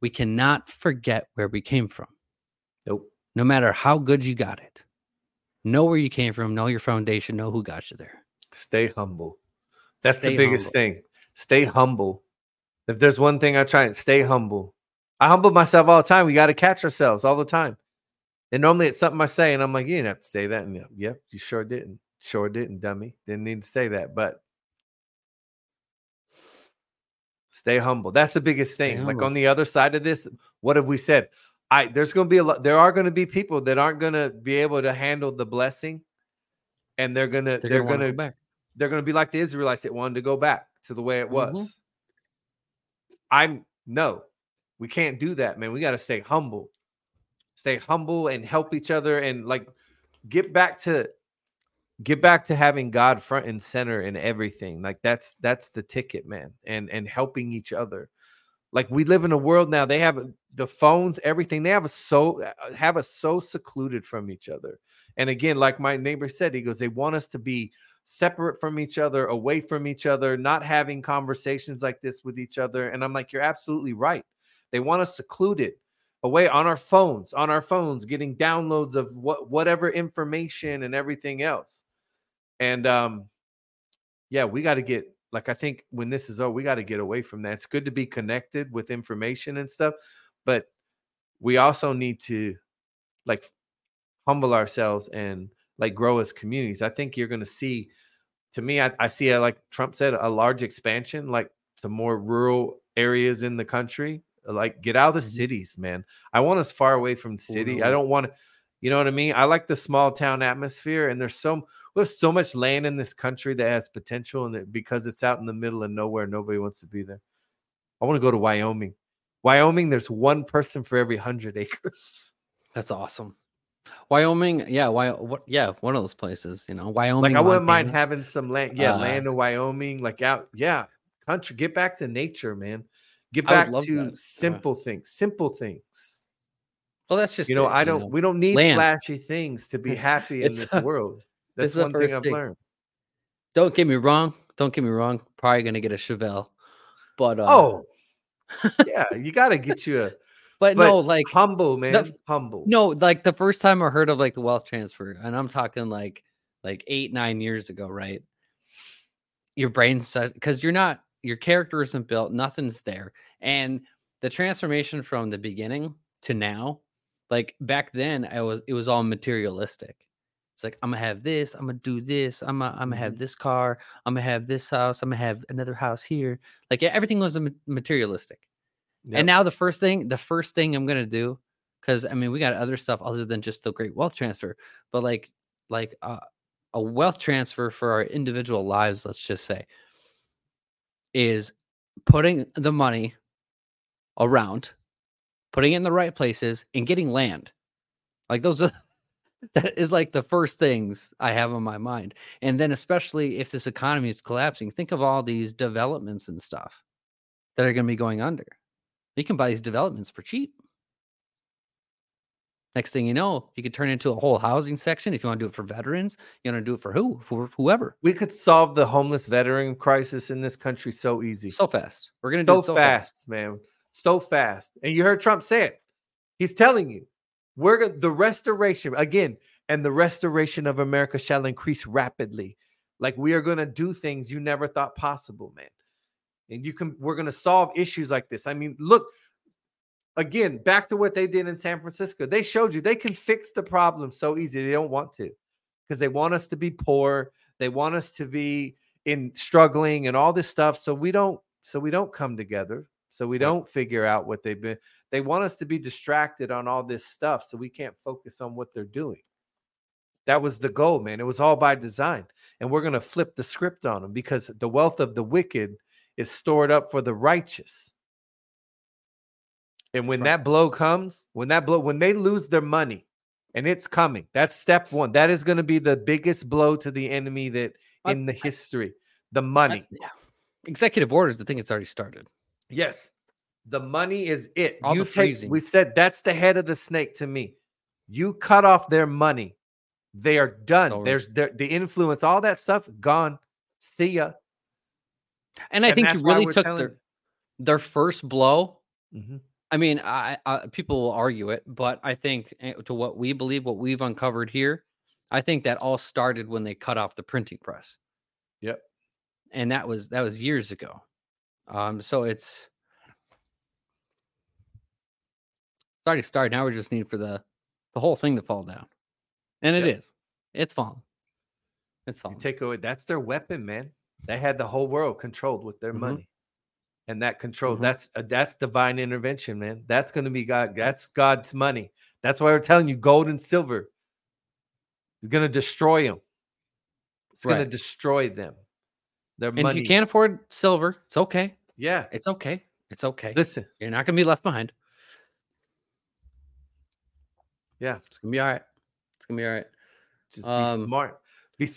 we cannot forget where we came from, Nope. no matter how good you got it. Know where you came from, know your foundation, know who got you there. Stay humble. That's Stay the biggest humble. thing. Stay humble. If there's one thing I try and stay humble. I humble myself all the time. We got to catch ourselves all the time. And normally it's something I say, and I'm like, you didn't have to say that. And yep, yep, you sure didn't. Sure didn't, dummy. Didn't need to say that. But stay humble. That's the biggest Stay thing. Like humble. on the other side of this, what have we said? I there's going to be a lot. There are going to be people that aren't going to be able to handle the blessing, and they're gonna They're, they're, gonna, gonna go they're going to be like the Israelites that wanted to go back to the way it was. Mhm. I'm no, we can't do that, man. We got to stay humble, stay humble, and help each other, and like get back to get back to having God front and center in everything. Like that's that's the ticket, man, and and helping each other. Like we live in a world now. They have the phones, everything. They have us so uh, have us so secluded from each other. And again, like my neighbor said, he goes, they want us to be separate from each other, away from each other, not having conversations like this with each other. And I'm like, you're absolutely right. They want us secluded, away on our phones, on our phones, getting downloads of what whatever information and everything else. And um, yeah, we got to get like I think when this is over, we got to get away from that. It's good to be connected with information and stuff, but we also need to like humble ourselves and like grow as communities. I think you're going to see, to me, I, I see, a, like Trump said, a large expansion, like to more rural areas in the country. Like get out of the Mhm. cities, man. I want us far away from city. I don't want to, you know what I mean? I like the small town atmosphere, and there's so we have so much land in this country that has potential, and it, because it's out in the middle of nowhere, nobody wants to be there. I want to go to Wyoming. Wyoming, there's one person for every hundred acres. That's awesome. Wyoming, yeah, why? What? Yeah, one of those places. You know, Wyoming. like I wouldn't mind having some land, yeah, Uh, land in Wyoming, like out, yeah, country. Get back to nature, man. Get back to that, yeah. simple things, simple things. Well, that's just You know, it, I don't. We don't need Land. flashy things to be happy in this the- world. That's the one thing first I've thing. learned. Don't get me wrong. Don't get me wrong. Probably gonna get a Chevelle, but uh, Oh, yeah, you got to get you a but, but no, like humble, man, humble. no, like the first time I heard of like the wealth transfer, and I'm talking like like eight nine years ago, right? Your brain says because you're not your character isn't built, nothing's there, and the transformation from the beginning to now, like back then, I was it was all materialistic. It's like I'm gonna have this, I'm gonna do this, I'm gonna, I'm gonna have Mhm. this car, I'm gonna have this house, I'm gonna have another house here. Like everything was materialistic. Yep. And now the first thing, the first thing I'm gonna do, because I mean we got other stuff other than just the great wealth transfer, but like like uh, a wealth transfer for our individual lives, let's just say, is putting the money around, putting it in the right places, and getting land. Like those are that is like the first things I have on my mind. And then especially if this economy is collapsing, think of all these developments and stuff that are going to be going under. You can buy these developments for cheap. Next thing you know, you could turn it into a whole housing section. If you want to do it for veterans, you want to do it for who? For whoever. we could solve the homeless veteran crisis in this country so easy. So fast. We're going to do so, it so fast, fast. man. So fast. And you heard Trump say it. He's telling you, we're the restoration again, and the restoration of America shall increase rapidly. Like we are going to do things you never thought possible, man. And you can, we're going to solve issues like this. I mean, look, again, back to what they did in San Francisco. They showed you they can fix the problem so easy. They don't want to because they want us to be poor. They want us to be in struggling and all this stuff. So we don't, so we don't come together. So we don't figure out what they've been. They want us to be distracted on all this stuff so we can't focus on what they're doing. That was the goal, man. It was all by design. And we're going to flip the script on them because the wealth of the wicked is stored up for the righteous. And when right. that blow comes, when that blow, when they lose their money, and it's coming, that's step one. That is going to be the biggest blow to the enemy that I- in the I- history. The money. yeah. Executive orders, the thing it's already started. Yes. The money is it. All you the take freezing. we said that's the head of the snake to me. You cut off their money. They are done. There's the, the influence, all that stuff gone. See ya. And I And think you really took their their first blow. Mhm. I mean, I, I people will argue it, but I think eh, to what we believe, what we've uncovered here, I think that all started when they cut off the printing press. Yep. And that was that was years ago. Um, so it's it's already started. Now we just need for the the whole thing to fall down, and it is. Yep. It's falling. It's You falling. take away that's their weapon, man. They had the whole world controlled with their Mhm. money. And that control Mhm. that's uh, that's divine intervention man that's going to be god that's god's money that's why we're telling you gold and silver is going to destroy them it's going to destroy them their And money if you can't afford silver, it's okay. yeah It's okay. It's okay. listen You're not gonna be left behind. Yeah. It's gonna be all right. It's gonna be all right. just be Um, smart be,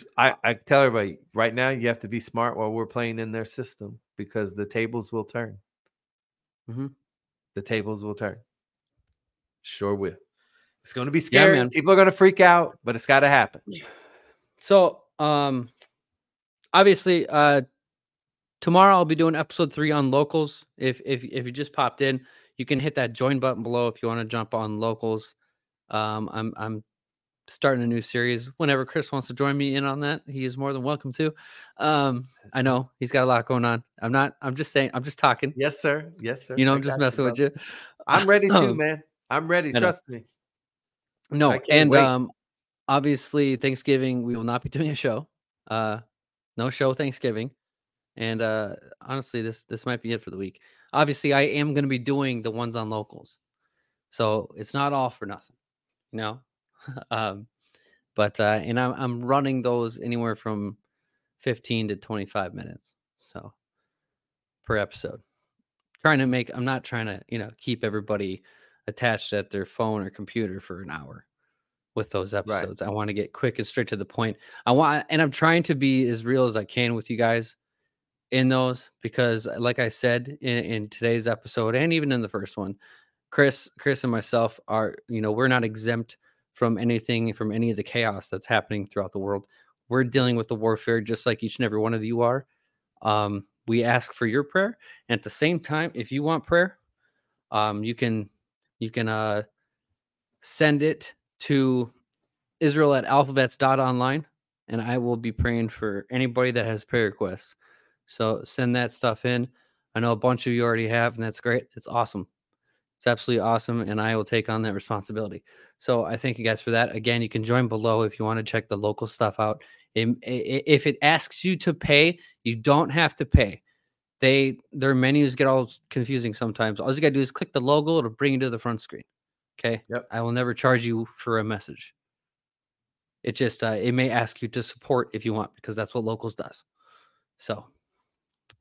I tell everybody right now you have to be smart while we're playing in their system because the tables will turn Mhm. the tables will turn sure will it's going to be Yeah, scary man. people are going to freak out but it's got to happen So, um, obviously, uh, tomorrow I'll be doing episode three on locals. If if if you just popped in, you can hit that join button below if you want to jump on locals. Um, I'm I'm starting a new series. Whenever Chris wants to join me in on that, he is more than welcome to. Um, I know he's got a lot going on. I'm not. I'm just saying. I'm just talking. yes sir yes sir You know, I I'm just messing with you. i'm ready too Um, man i'm ready trust me No, and wait. um, obviously Thanksgiving we will not be doing a show. Uh, no show Thanksgiving, and uh, honestly, this this might be it for the week. Obviously, I am going to be doing the ones on locals, so it's not all for nothing, you know. um, but uh, and I'm I'm running those anywhere from fifteen to twenty five minutes, so per episode. Trying to make I'm not trying to you know keep everybody attached at their phone or computer for an hour with those episodes. I want to get quick and straight to the point. I want and I'm trying to be as real as I can with you guys in those because like I said in, in today's episode and even in the first one, Chris, Chris and myself are, you know, we're not exempt from anything from any of the chaos that's happening throughout the world. We're dealing with the warfare just like each and every one of you are. Um, we ask for your prayer. And at the same time, if you want prayer, um, you can you can uh send it to Israel at alphavets.online and I will be praying for anybody that has prayer requests. So send that stuff in. I know a bunch of you already have, and that's great. It's awesome. It's absolutely awesome. And I will take on that responsibility. So I thank you guys for that. Again, you can join below if you want to check the local stuff out. Im- i- i- If it asks you to pay, you don't have to pay. They their menus get all confusing sometimes. All you gotta do is click the logo, it'll bring you to the front screen. Okay. Yep. I will never charge you for a message. It just uh, it may ask you to support if you want because that's what locals does. So,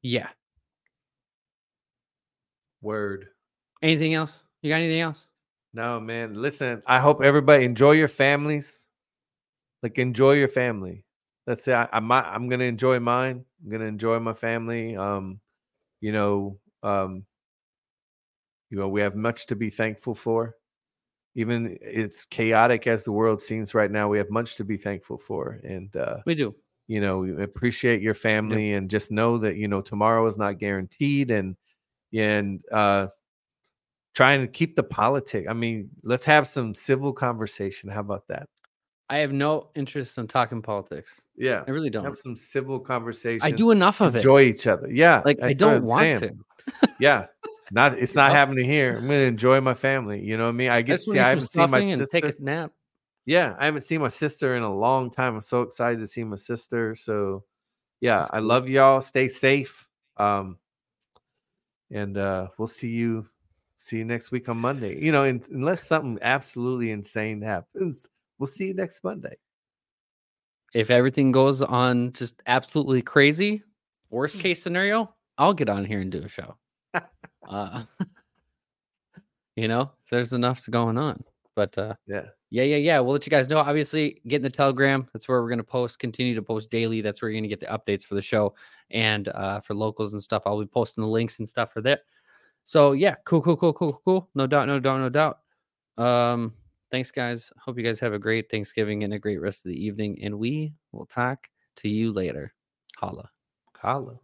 yeah. word Anything else? You got anything else? No, man. Listen, I hope everybody enjoy your families. Like enjoy your family. That's it. I, I'm I'm gonna enjoy mine. I'm gonna enjoy my family. Um, you know, um, you know, we have much to be thankful for. Even it's chaotic as the world seems right now, we have much to be thankful for. And uh, We do. you know, we appreciate your family and just know that, you know, tomorrow is not guaranteed and and uh trying to keep the politic. I mean, let's have some civil conversation. How about that? I have no interest in talking politics. Yeah. I really don't. Have some civil conversation. I do enough of it. enjoy each other. Yeah. like I don't want saying. to. Yeah. Not it's not happening here. I'm gonna enjoy my family. You know what I mean? I get to see I haven't seen my sister. take a nap. Yeah, I haven't seen my sister in a long time. I'm so excited to see my sister. So yeah, That's I cool. love y'all. Stay safe. Um and uh we'll see you see you next week on Monday. You know, in, unless something absolutely insane happens, we'll see you next Monday. If everything goes on just absolutely crazy, worst case scenario, I'll get on here and do a show. uh, you know, if there's enough going on. But uh, Yeah. yeah, yeah, yeah. We'll let you guys know. Obviously, get in the Telegram. That's where we're going to post, continue to post daily. That's where you're going to get the updates for the show and uh, for locals and stuff. I'll be posting the links and stuff for that. So yeah, cool, cool, cool, cool, cool. No doubt, no doubt, no doubt. Um, thanks, guys. Hope you guys have a great Thanksgiving and a great rest of the evening. And we will talk to you later. Holla. Holla.